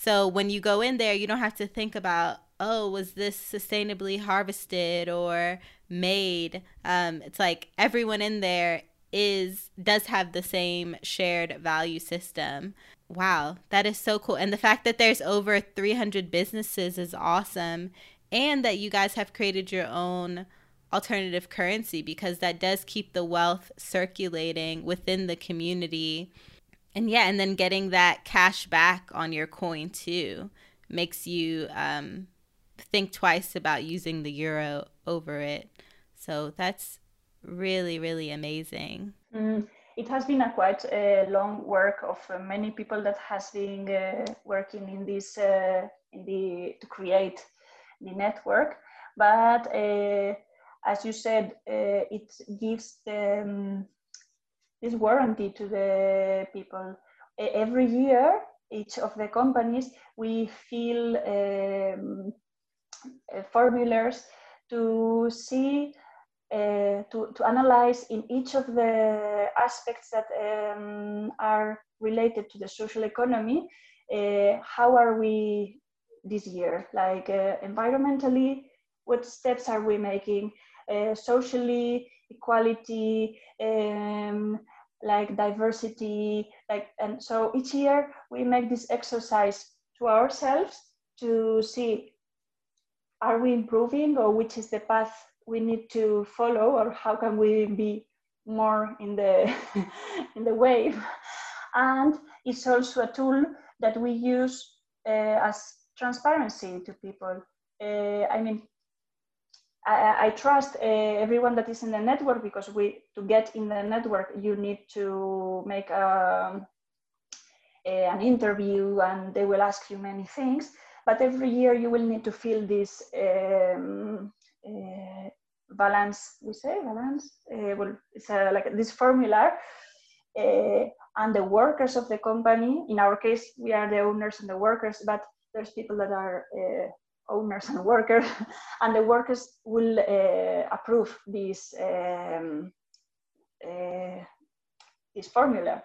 [SPEAKER 2] So when you go in there, you don't have to think about, oh, was this sustainably harvested or made? Um, it's like everyone in there is does have the same shared value system. Wow, that is so cool. And the fact that there's over 300 businesses is awesome and that you guys have created your own alternative currency because that does keep the wealth circulating within the community. And yeah, and then getting that cash back on your coin too makes you um, think twice about using the euro over it. So that's really, really amazing.
[SPEAKER 3] Mm, it has been a quite uh, long work of uh, many people that has been uh, working in this uh, in the to create the network. But uh, as you said, uh, it gives them this warranty to the people. Every year, each of the companies, we fill um, formulas to see uh, to, to analyze in each of the aspects that um, are related to the social economy, uh, how are we this year? Like uh, environmentally, what steps are we making? Uh, socially, equality, um, like diversity, like and so each year we make this exercise to ourselves to see are we improving or which is the path we need to follow or how can we be more in the (laughs) in the wave? And it's also a tool that we use uh, as transparency to people. Uh, i mean I, I trust uh, everyone that is in the network because we to get in the network you need to make a, um, a, an interview and they will ask you many things. But every year you will need to fill this um, uh, balance we say balance uh, well it's a, like this formula uh, and the workers of the company. In our case we are the owners and the workers but there's people that are uh, owners and workers (laughs) and the workers will uh, approve this um, uh, this formula.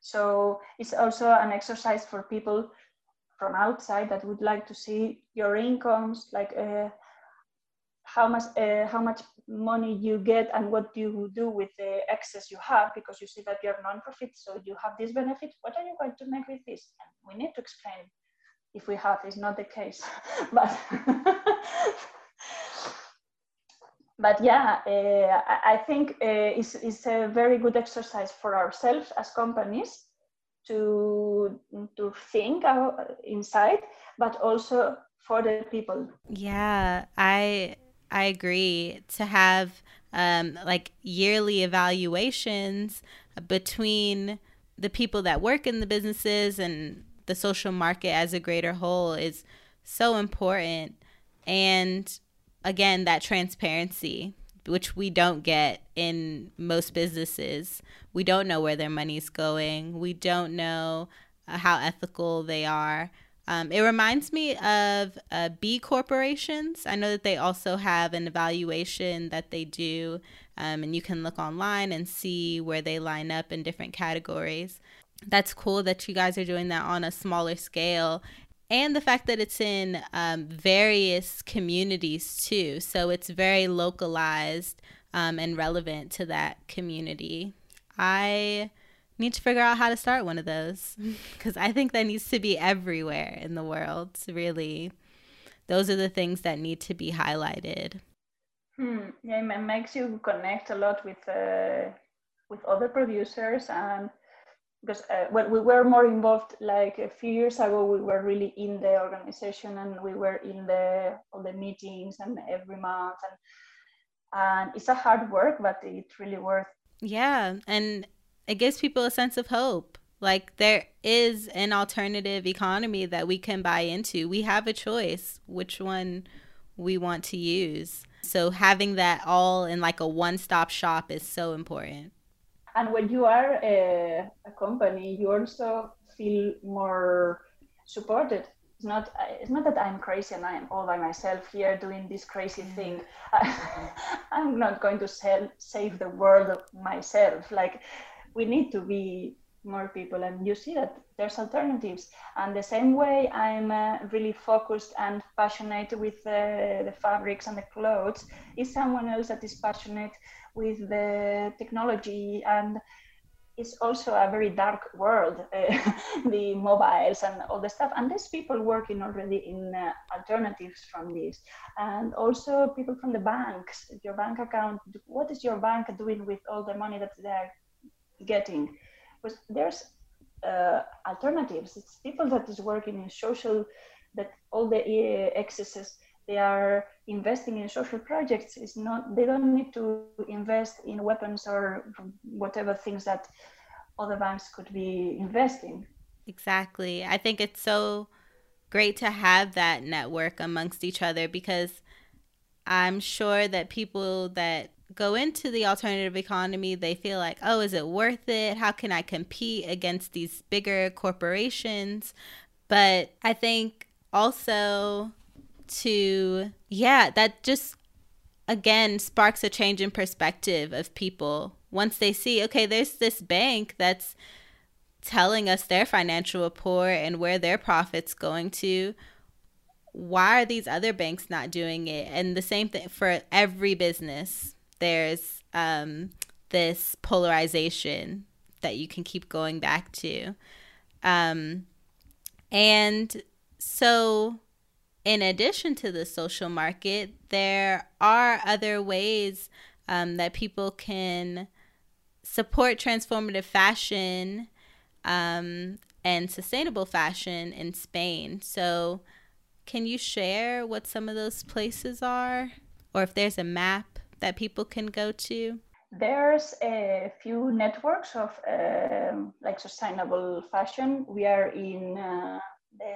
[SPEAKER 3] So it's also an exercise for people from outside that would like to see your incomes like uh, how much uh, how much money you get and what you do with the excess you have because you see that you're non-profit so you have this benefit. What are you going to make with this? And we need to explain if we have is not the case (laughs) but but yeah uh, I, think uh, it's, it's a very good exercise for ourselves as companies to to think inside but also for the people.
[SPEAKER 2] Yeah i I agree. To have um, like yearly evaluations between the people that work in the businesses and the social market as a greater whole is so important. And again, that transparency, which we don't get in most businesses. We don't know where their money's going. We don't know uh, how ethical they are. Um, it reminds me of uh, B corporations. I know that they also have an evaluation that they do, um, and you can look online and see where they line up in different categories. That's cool that you guys are doing that on a smaller scale. And the fact that it's in um, various communities too. So it's very localized um, and relevant to that community. I need to figure out how to start one of those (laughs) because I think that needs to be everywhere in the world. Really, those are the things that need to be highlighted.
[SPEAKER 3] Hmm. Yeah, it makes you connect a lot with uh, with other producers and because uh, we were more involved like a few years ago we were really in the organization and we were in the all the meetings and every month and and it's a hard work but it's really worth
[SPEAKER 2] yeah and it gives people a sense of hope. Like there is an alternative economy that we can buy into. We have a choice which one we want to use. So having that all in like a one-stop shop is so important.
[SPEAKER 3] And when you are a, a company, you also feel more supported. It's not it's not that i'm crazy and i'm all by myself here doing this crazy mm-hmm. thing. (laughs) I'm not going to sell, save the world myself. Like we need to be more people. And you see that there's alternatives. And the same way i'm uh, really focused and passionate with uh, the fabrics and the clothes is someone else that is passionate with the technology and it's also a very dark world uh, (laughs) (laughs) the mobiles and all the stuff. And there's people working already in uh, alternatives from this. And also people from the banks your bank account what is your bank doing with all the money that they're getting? But there's uh, alternatives. It's people that is working in social that all the uh, excesses they are investing in social projects is not they don't need to invest in weapons or whatever things that other banks could be investing
[SPEAKER 2] exactly i think it's so great to have that network amongst each other because i'm sure that people that go into the alternative economy, they feel like, oh, is it worth it? How can I compete against these bigger corporations? But I think also to, yeah, that just again sparks a change in perspective of people. Once they see, okay, there's this bank that's telling us their financial report and where their profits going to why are these other banks not doing it and the same thing for every business there's um, this polarization that you can keep going back to. Um, and so, in addition to the social market, there are other ways um, that people can support transformative fashion um, and sustainable fashion in Spain. So, can you share what some of those places are? Or if there's a map that people can go to?
[SPEAKER 3] There's a few networks of uh, like sustainable fashion. We are in uh, the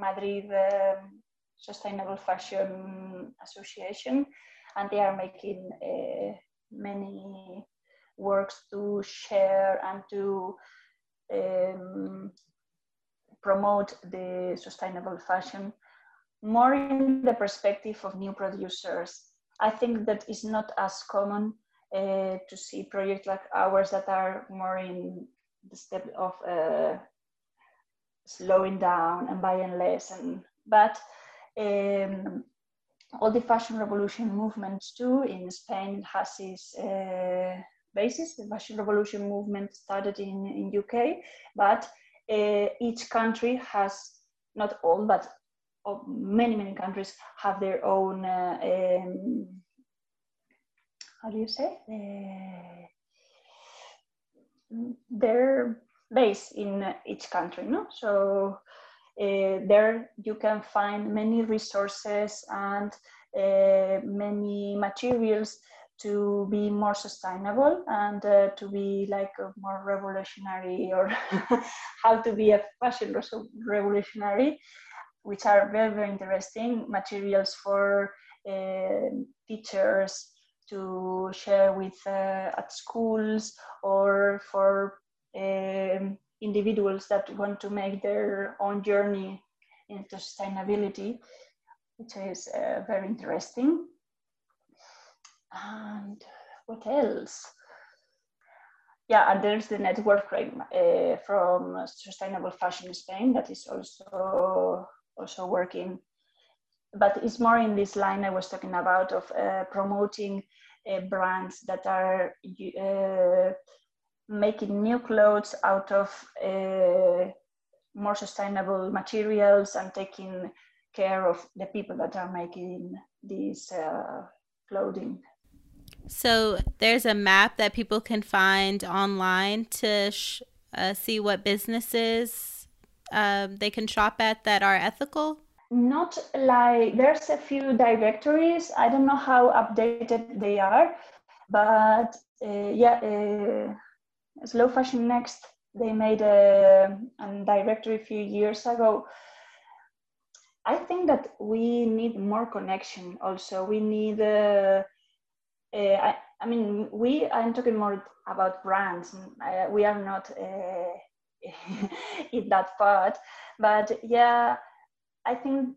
[SPEAKER 3] Madrid uh, Sustainable Fashion Association, and they are making uh, many works to share and to um, promote the sustainable fashion more in the perspective of new producers I think that is not as common uh, to see projects like ours that are more in the step of uh, slowing down and buying less. And but um, all the fashion revolution movements too in Spain has its uh, basis. The fashion revolution movement started in in UK, but uh, each country has not all, but many many countries have their own uh, um, how do you say uh, their base in each country no so uh, there you can find many resources and uh, many materials to be more sustainable and uh, to be like more revolutionary or (laughs) how to be a fashion revolutionary which are very very interesting materials for teachers to share with at schools or for individuals that want to make their own journey into sustainability which is uh, very interesting and what else? Yeah, and there's the network uh, from Sustainable Fashion Spain that is also also working, but it's more in this line I was talking about of uh, promoting uh, brands that are uh, making new clothes out of uh, more sustainable materials and taking care of the people that are making these uh, clothing.
[SPEAKER 2] So there's a map that people can find online to sh- uh, see what businesses uh, they can shop at that are ethical.
[SPEAKER 3] Not like there's a few directories. I don't know how updated they are, but uh, yeah, uh, Slow Fashion Next they made a, a directory a few years ago. I think that we need more connection. Also, we need uh, uh, I, I, mean, we, I'm talking more about brands. Uh, we are not uh, (laughs) in that part. But yeah, I think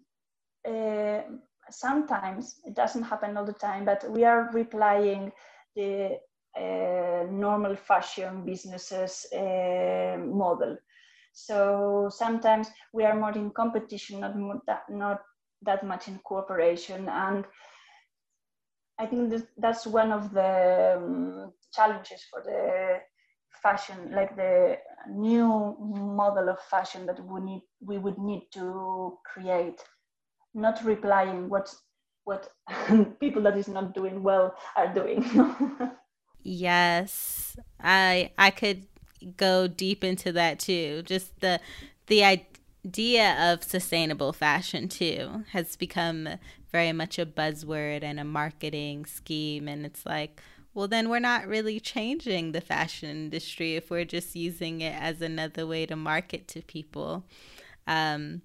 [SPEAKER 3] uh, sometimes it doesn't happen all the time, but we are replying the uh, normal fashion businesses uh, model. So sometimes we are more in competition, not, that, not that much in cooperation. And I think that's one of the um, challenges for the fashion, like the new model of fashion that we need, we would need to create, not replying what what (laughs) people that is not doing well are doing. (laughs)
[SPEAKER 2] yes, I I could go deep into that too. Just the the idea of sustainable fashion too has become very much a buzzword and a marketing scheme. And it's like, well, then we're not really changing the fashion industry if we're just using it as another way to market to people. Um,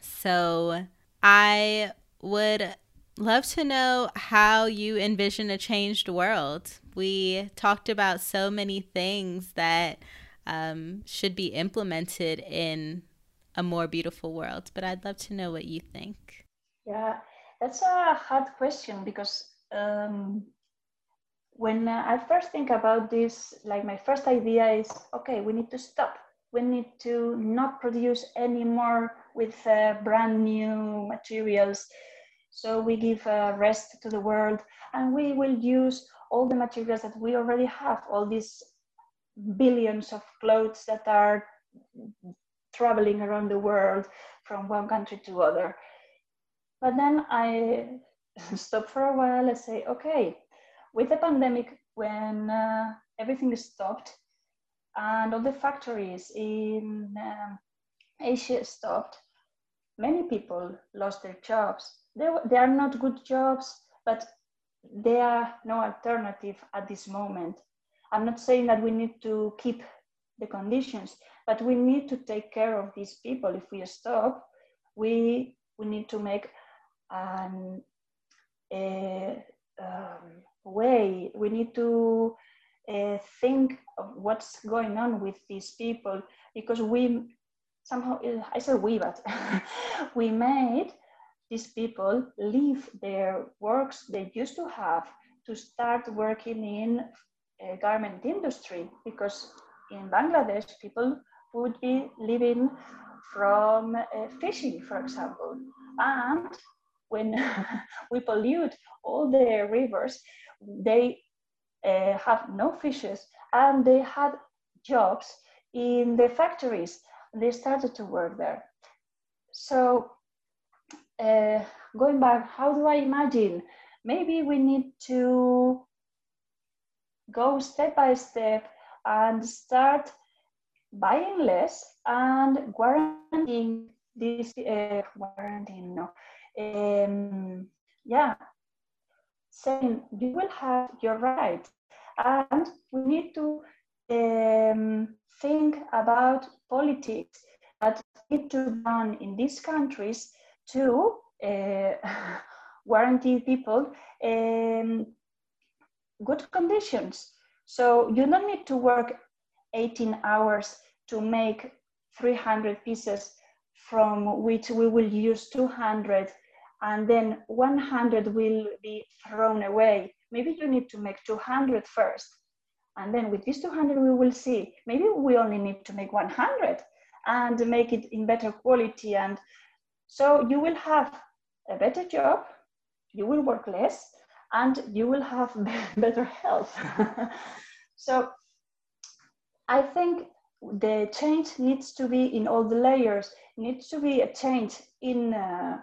[SPEAKER 2] so I would love to know how you envision a changed world. We talked about so many things that um, should be implemented in a more beautiful world, but I'd love to know what you think.
[SPEAKER 3] Yeah, that's a hard question because um, when I first think about this, like my first idea is okay, we need to stop. We need to not produce anymore with uh, brand new materials. So we give a rest to the world and we will use all the materials that we already have, all these billions of clothes that are traveling around the world from one country to other. But then I (laughs) stop for a while and say, okay, with the pandemic, when uh, everything stopped and all the factories in um, Asia stopped, many people lost their jobs. They, are not good jobs, but there are no alternative at this moment. I'm not saying that we need to keep the conditions, but we need to take care of these people. If we stop, we we need to make and a um, way. We need to uh, think of what's going on with these people because we somehow, I say we, but (laughs) we made these people leave their works they used to have to start working in a garment industry because in Bangladesh people would be living from uh, fishing, for example, and when (laughs) we pollute all the rivers, they uh, have no fishes and they had jobs in the factories. They started to work there. So uh, going back, how do I imagine? Maybe we need to go step by step and start buying less and guaranteeing this uh, no um, yeah saying you will have your rights. And we need to um, think about politics that need to be done in these countries to uh, (laughs) guarantee people um, good conditions. So you don't need to work 18 hours to make 300 pieces from which we will use 200 and then 100 will be thrown away. Maybe you need to make 200 first. And then with these 200, we will see, maybe we only need to make 100 and make it in better quality. And so you will have a better job, you will work less, and you will have (laughs) better health. (laughs) so I think the change needs to be in all the layers, needs to be a change in, uh,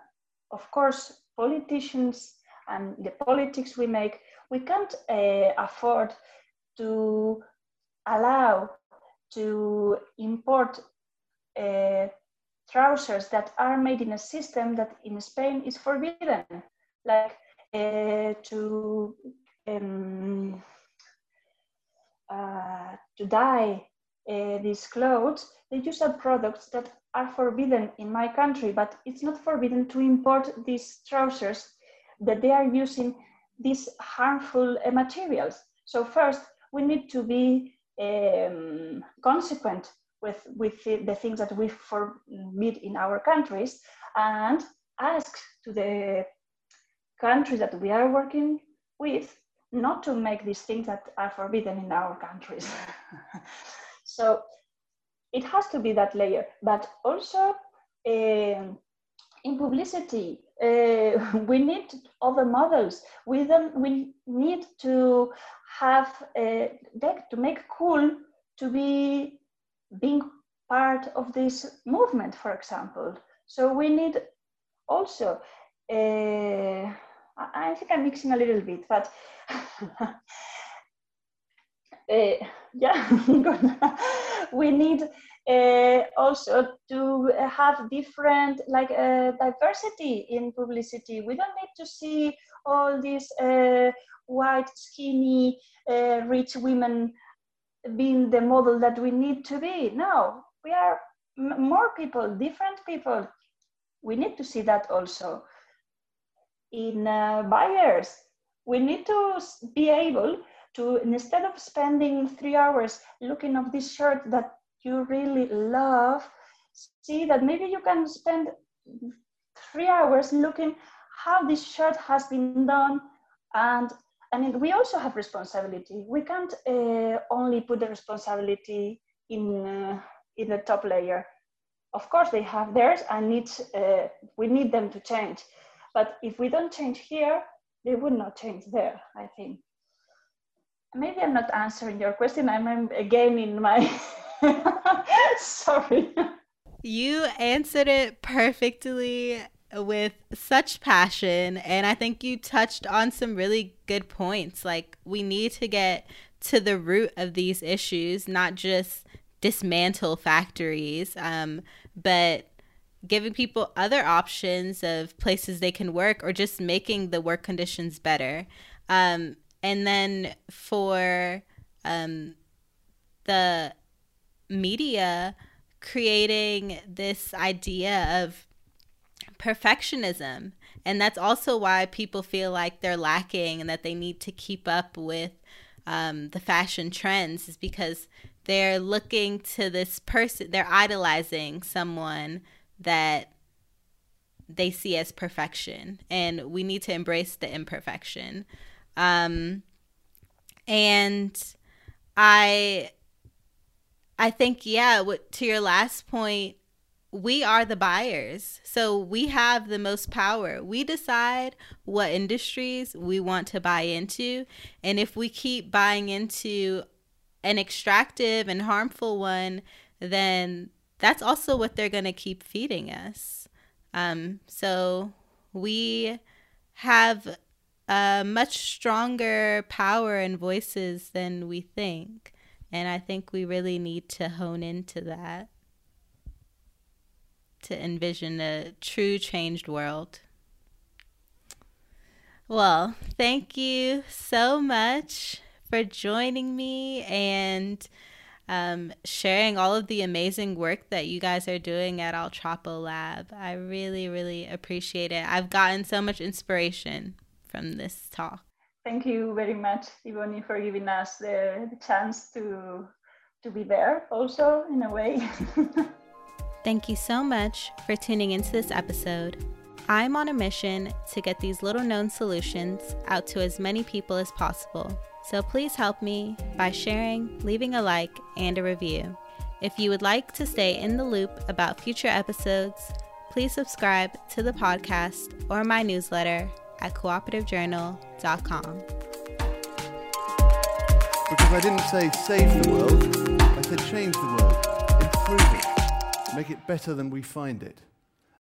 [SPEAKER 3] of course, politicians and the politics we make. We can't uh, afford to allow to import uh, trousers that are made in a system that in Spain is forbidden, like uh, to um, uh, to dye uh, these clothes. They use products that are forbidden in my country, but it's not forbidden to import these trousers that they are using these harmful uh, materials. So first, we need to be um, consequent with, with the, things that we forbid in our countries and ask to the countries that we are working with not to make these things that are forbidden in our countries. (laughs) so it has to be that layer, but also um, in publicity, uh, (laughs) we need other models. We don't, we need to have uh, to make cool to be being part of this movement, for example. So we need also. Uh, I think I'm mixing a little bit, but (laughs) uh, yeah, (laughs) we need uh, also to have different like uh, diversity in publicity. We don't need to see all these uh, white, skinny, uh, rich women being the model that we need to be. No, we are more people, different people. We need to see that also in uh, buyers. We need to be able to, instead of spending three hours looking at this shirt that you really love, see that maybe you can spend three hours looking how this shirt has been done and I mean, we also have responsibility. We can't uh, only put the responsibility in uh, in the top layer. Of course, they have theirs, and uh, we need them to change. But if we don't change here, they would not change there, I think. Maybe I'm not answering your question. I'm again in my, (laughs) sorry.
[SPEAKER 2] You answered it perfectly with such passion. And I think you touched on some really good points. Like, we need to get to the root of these issues, not just dismantle factories, um, but giving people other options of places they can work or just making the work conditions better. Um, and then for um, the media, creating this idea of perfectionism. And that's also why people feel like they're lacking and that they need to keep up with um, the fashion trends, is because they're looking to this person, they're idolizing someone that they see as perfection and we need to embrace the imperfection um, and i i think yeah what, to your last point we are the buyers so we have the most power we decide what industries we want to buy into and if we keep buying into an extractive and harmful one then that's also what they're going to keep feeding us. Um, so we have a much stronger power and voices than we think. And I think we really need to hone into that to envision a true changed world. Well, thank you so much for joining me and um, sharing all of the amazing work that you guys are doing at Al Trapo Lab. I really, really appreciate it. I've gotten so much inspiration from this talk.
[SPEAKER 3] Thank you very much, Ivoni, for giving us the, the chance to to be there also in a way. (laughs)
[SPEAKER 2] Thank you so much for tuning into this episode. I'm on a mission to get these little known solutions out to as many people as possible. So please help me by sharing, leaving a like, and a review. If you would like to stay in the loop about future episodes, please subscribe to the podcast or my newsletter at cooperativejournal.com.
[SPEAKER 1] Because I didn't say save the world, I said change the world, make it better than we find it.